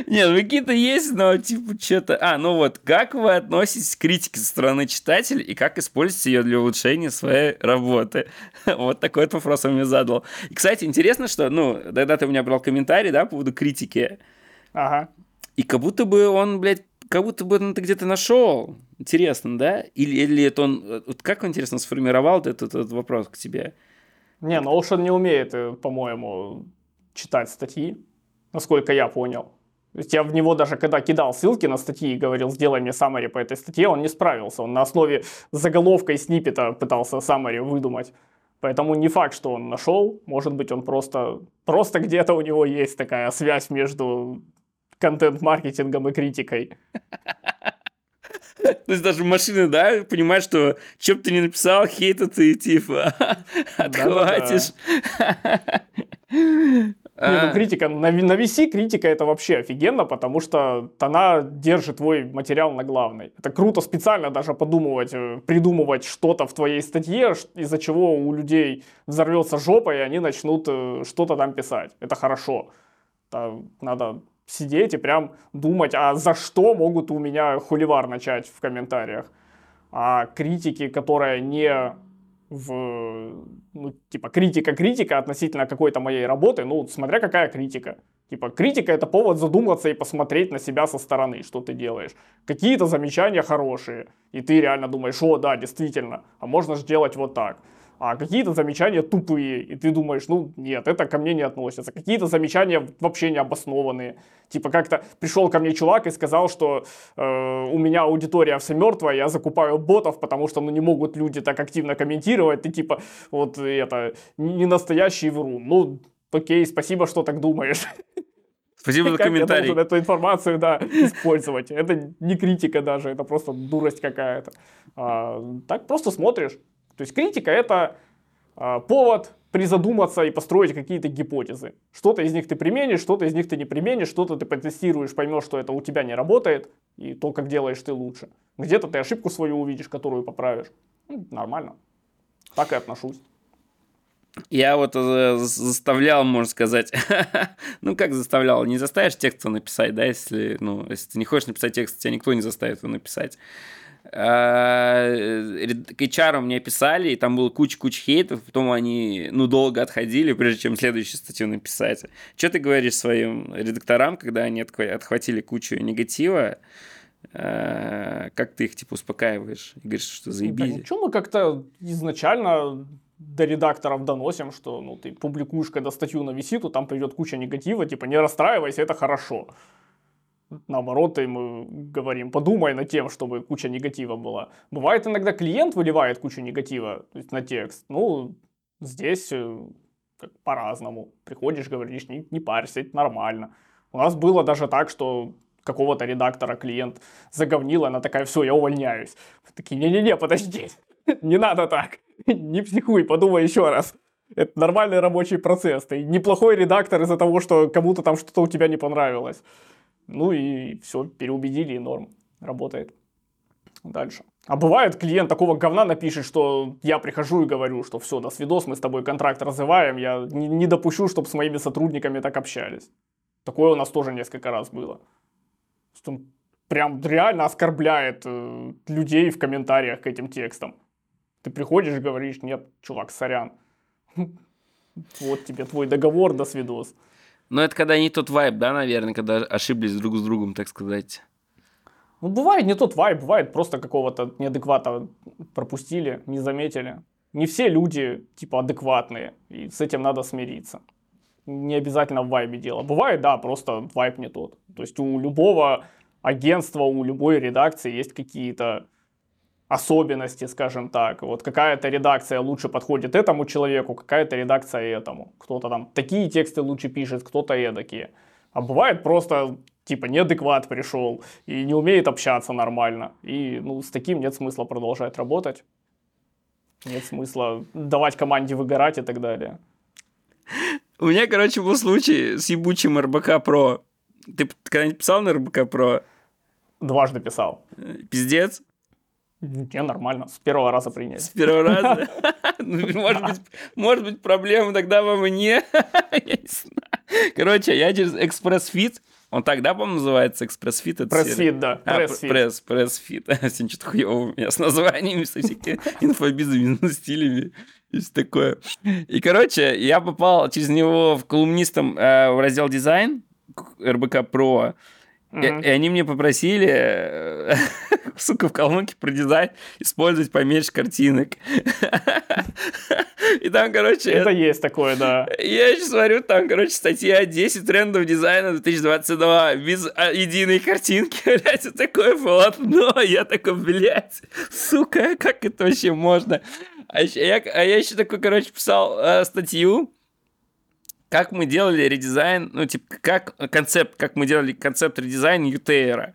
Нет, ну какие-то есть, но типа что-то... А, ну вот, как вы относитесь к критике со стороны читателя и как используете ее для улучшения своей работы? *laughs* Вот такой вот вопрос он мне задал. И, кстати, интересно, что, ну, когда ты у меня брал комментарий, да, по поводу критики. Ага. И как будто бы он, блядь, как будто бы он это где-то нашел. Интересно, да? Или, или это он... Вот как он, интересно, сформировал этот, этот вопрос к тебе? Не, ну Ocean не умеет, э, по-моему, читать статьи, насколько я понял. То есть я в него даже когда кидал ссылки на статьи и говорил, сделай мне summary по этой статье, он не справился. Он на основе заголовка и сниппета пытался summary выдумать. Поэтому не факт, что он нашел. Может быть, он просто, просто где-то у него есть такая связь между контент-маркетингом и критикой. То есть даже машины, да, понимают, что бы ты ни написал, хейта ты типа *laughs* отхватишь. Не, ну критика, на, на VC критика это вообще офигенно, потому что она держит твой материал на главной. Это круто специально даже подумывать, э, придумывать что-то в твоей статье, из-за чего у людей взорвется жопа, и они начнут э, что-то там писать. Это хорошо. Это надо сидеть и прям думать, а за что могут у меня хуливар начать в комментариях. А критики, которая не в, ну, типа, критика-критика относительно какой-то моей работы, ну, смотря какая критика. Типа, критика это повод задуматься и посмотреть на себя со стороны, что ты делаешь. Какие-то замечания хорошие, и ты реально думаешь, о, да, действительно, а можно же делать вот так а какие-то замечания тупые, и ты думаешь, ну нет, это ко мне не относится. Какие-то замечания вообще не обоснованные. Типа как-то пришел ко мне чувак и сказал, что э, у меня аудитория вся мертвая, я закупаю ботов, потому что ну, не могут люди так активно комментировать. Ты типа вот это не настоящий врун. Ну окей, спасибо, что так думаешь. Спасибо за комментарий. Я должен эту информацию, да, использовать. Это не критика даже, это просто дурость какая-то. А, так просто смотришь. То есть критика это э, повод призадуматься и построить какие-то гипотезы. Что-то из них ты применишь, что-то из них ты не применишь, что-то ты потестируешь, поймешь, что это у тебя не работает, и то, как делаешь ты лучше. Где-то ты ошибку свою увидишь, которую поправишь. Ну, нормально. Так и отношусь. Я вот э, заставлял, можно сказать, *laughs* ну как заставлял, не заставишь текст написать, да, если, ну, если ты не хочешь написать текст, тебя никто не заставит его написать. Э, к HR мне писали, и там было куча-куча хейтов, потом они, ну, долго отходили, прежде чем следующую статью написать. Что ты говоришь своим редакторам, когда они отхватили кучу негатива? Э, как ты их, типа, успокаиваешь? И говоришь, что заебись? Да, что мы как-то изначально до редакторов доносим, что ну, ты публикуешь, когда статью на виситу, там придет куча негатива, типа, не расстраивайся, это хорошо наоборот, им говорим, подумай над тем, чтобы куча негатива была. Бывает иногда клиент выливает кучу негатива то есть на текст. Ну, здесь э, по-разному. Приходишь, говоришь, не, не парься, нормально. У нас было даже так, что какого-то редактора клиент заговнил, она такая, все, я увольняюсь. Такие, не-не-не, подожди, *laughs* не надо так, *laughs* не психуй, подумай еще раз. Это нормальный рабочий процесс. Ты неплохой редактор из-за того, что кому-то там что-то у тебя не понравилось. Ну и все, переубедили, и норм, работает. Дальше. А бывает, клиент такого говна напишет, что я прихожу и говорю, что все, до свидос, мы с тобой контракт разрываем, я не, не допущу, чтобы с моими сотрудниками так общались. Такое у нас тоже несколько раз было. Что он прям реально оскорбляет э, людей в комментариях к этим текстам. Ты приходишь и говоришь, нет, чувак, сорян. *laughs* Вот тебе твой договор, до свидос. Но это когда не тот вайб, да, наверное, когда ошиблись друг с другом, так сказать. Ну, бывает не тот вайб, бывает просто какого-то неадеквата пропустили, не заметили. Не все люди, типа, адекватные, и с этим надо смириться. Не обязательно в вайбе дело. Бывает, да, просто вайб не тот. То есть у любого агентства, у любой редакции есть какие-то особенности, скажем так. Вот какая-то редакция лучше подходит этому человеку, какая-то редакция этому. Кто-то там такие тексты лучше пишет, кто-то эдакие. А бывает просто типа неадекват пришел и не умеет общаться нормально. И ну, с таким нет смысла продолжать работать. Нет смысла давать команде выгорать и так далее. У меня, короче, был случай с ебучим РБК Про. Ты когда-нибудь писал на РБК Про? Дважды писал. Пиздец. Не, нормально. С первого раза принять. С первого раза? *laughs* Ну, может быть, может быть, проблема тогда во мне. *laughs* Короче, я через Expressfeed, он так, да, по-моему, называется Expressfeed? Pressfeed, да. А, пресс, Pressfeed. *laughs* Все что-то хуёво у меня с названиями, со всякими инфобизами, стилями. И все такое. И, короче, я попал через него в колумнистом э, в раздел дизайн, РБК Про. И, и они мне попросили, э, *laughs* сука, в колонке про дизайн использовать поменьше картинок. *laughs* И там, короче... Это есть такое, да. Я еще смотрю, там, короче, статья 10 трендов дизайна 2022 без а, единой картинки, *laughs* блядь, вот такое полотно. Я такой, блядь, сука, как это вообще можно? А, я, а я еще такой, короче, писал э, статью, как мы делали редизайн, ну, типа, как концепт, как мы делали концепт редизайн UTR.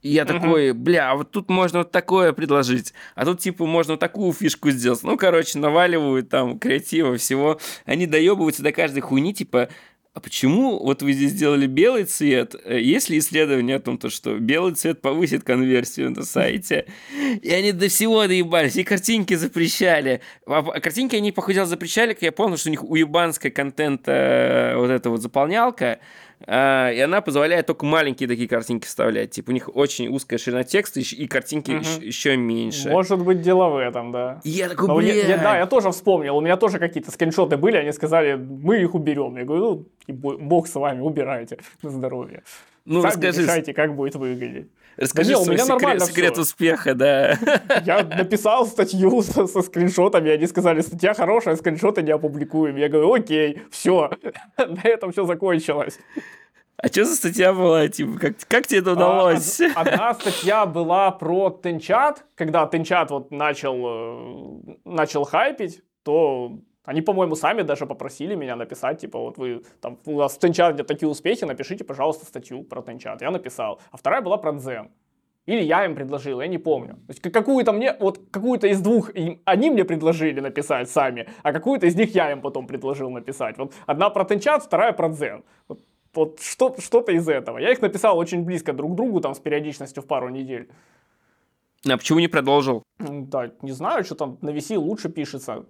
И я такой, бля, а вот тут можно вот такое предложить, а тут типа можно вот такую фишку сделать. Ну, короче, наваливают там креатива всего. Они доебываются до каждой хуйни, типа, а почему вот вы здесь сделали белый цвет? Э, есть ли исследование о том, то, что белый цвет повысит конверсию на сайте? И они до всего доебались, и картинки запрещали. А, а картинки они, походил, запрещали, как я понял, что у них уебанская контента э, вот эта вот заполнялка, и она позволяет только маленькие такие картинки вставлять. Типа у них очень узкая ширина текста, и картинки угу. еще, меньше. Может быть, дело в этом, да. И я такой, бля... Я, да, я тоже вспомнил. У меня тоже какие-то скриншоты были, они сказали, мы их уберем. Я говорю, ну, и бог с вами, убирайте на здоровье. Ну, Сами расскажи... решайте, как будет выглядеть. Расскажи не, у меня секрет, нормально секрет все. успеха, да. *laughs* Я написал статью со, со скриншотами, они сказали, статья хорошая, скриншоты не опубликуем. Я говорю, окей, все, *laughs* на этом все закончилось. А что за статья была? Типа, как, как тебе это а, удалось? А, одна статья была про Тенчат. Когда Тенчат вот начал, э, начал хайпить, то они, по-моему, сами даже попросили меня написать, типа, вот вы, там, у вас в Тенчате такие успехи, напишите, пожалуйста, статью про Тенчат. Я написал. А вторая была про Дзен. Или я им предложил, я не помню. То есть какую-то мне, вот какую-то из двух им, они мне предложили написать сами, а какую-то из них я им потом предложил написать. Вот одна про Тенчат, вторая про Дзен. Вот, вот что, что-то из этого. Я их написал очень близко друг к другу, там, с периодичностью в пару недель. А почему не продолжил? Да, не знаю, что там на VC лучше пишется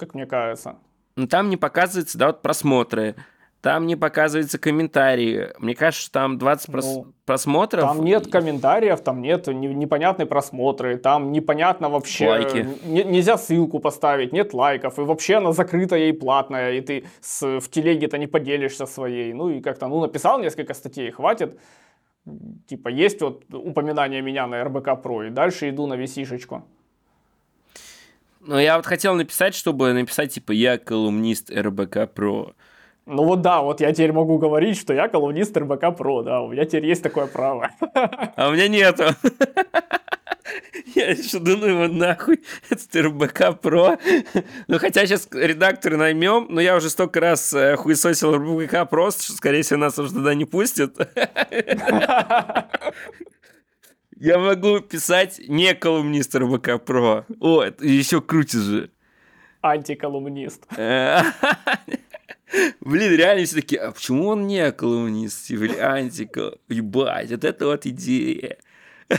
как мне кажется. Ну, там не показывается, да, вот просмотры. Там не показываются комментарии. Мне кажется, что там 20 ну, прос- просмотров. Там нет комментариев, там нет не, непонятные просмотры, там непонятно вообще. Лайки. Не, нельзя ссылку поставить, нет лайков, и вообще она закрытая и платная, и ты с, в телеге-то не поделишься своей. Ну и как-то, ну написал несколько статей, хватит. Типа есть вот упоминание меня на РБК Про, и дальше иду на висишечку. Ну, я вот хотел написать, чтобы написать, типа, я колумнист РБК Про. Ну вот да, вот я теперь могу говорить, что я колумнист РБК Про, да, у меня теперь есть такое право. *laughs* А у меня нету. *laughs* Я еще ну его нахуй, это РБК Про. Ну, хотя сейчас редакторы наймем, но я уже столько раз э, хуесосил РБК Про, что, скорее всего, нас уже туда не пустят. *laughs* Я могу писать не колумнист РБК Про. О, это еще круче же. Антиколумнист. *laughs* Блин, реально все таки а почему он не колумнист? Или антикол... Ебать, вот это вот идея. *laughs*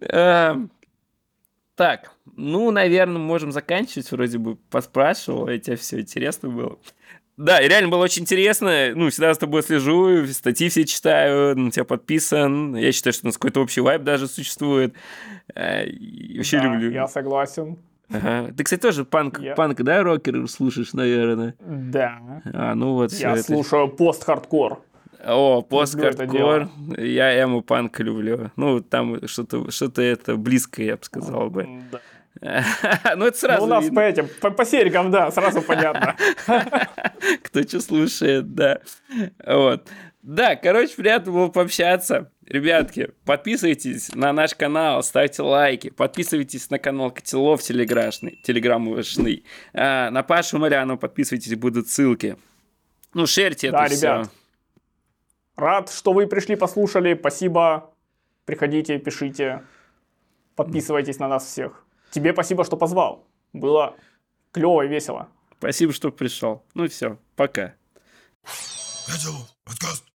Эм, так, ну, наверное, можем заканчивать. Вроде бы поспрашивал, я тебе все интересно было. Да, и реально было очень интересно. Ну, всегда с тобой слежу, статьи все читаю, на тебя подписан. Я считаю, что у нас какой-то общий вайб даже существует. Э, и вообще да, люблю. Я согласен. Ага. Ты, кстати, тоже панк, я... панк, да, рокер слушаешь, наверное? Да. А, ну вот. Я слушаю это... пост-хардкор. О, пост-хардкор. Я эмо панк люблю. Ну, там что-то что это близкое, я бы сказал бы. Да. *laughs* Ну, это сразу ну, у нас видно. по этим, по, по серикам, да, сразу *laughs* понятно. *laughs* Кто что слушает, да. Вот. Да, короче, приятно было пообщаться. Ребятки, подписывайтесь на наш канал, ставьте лайки, подписывайтесь на канал Котелов телеграшный, телеграммушный. А, на Пашу Маряну подписывайтесь, будут ссылки. Ну, шерьте да, это ребят. все. Рад, что вы пришли, послушали. Спасибо. Приходите, пишите. Подписывайтесь на нас всех. Тебе спасибо, что позвал. Было клево и весело. Спасибо, что пришел. Ну и все, пока. Подкаст.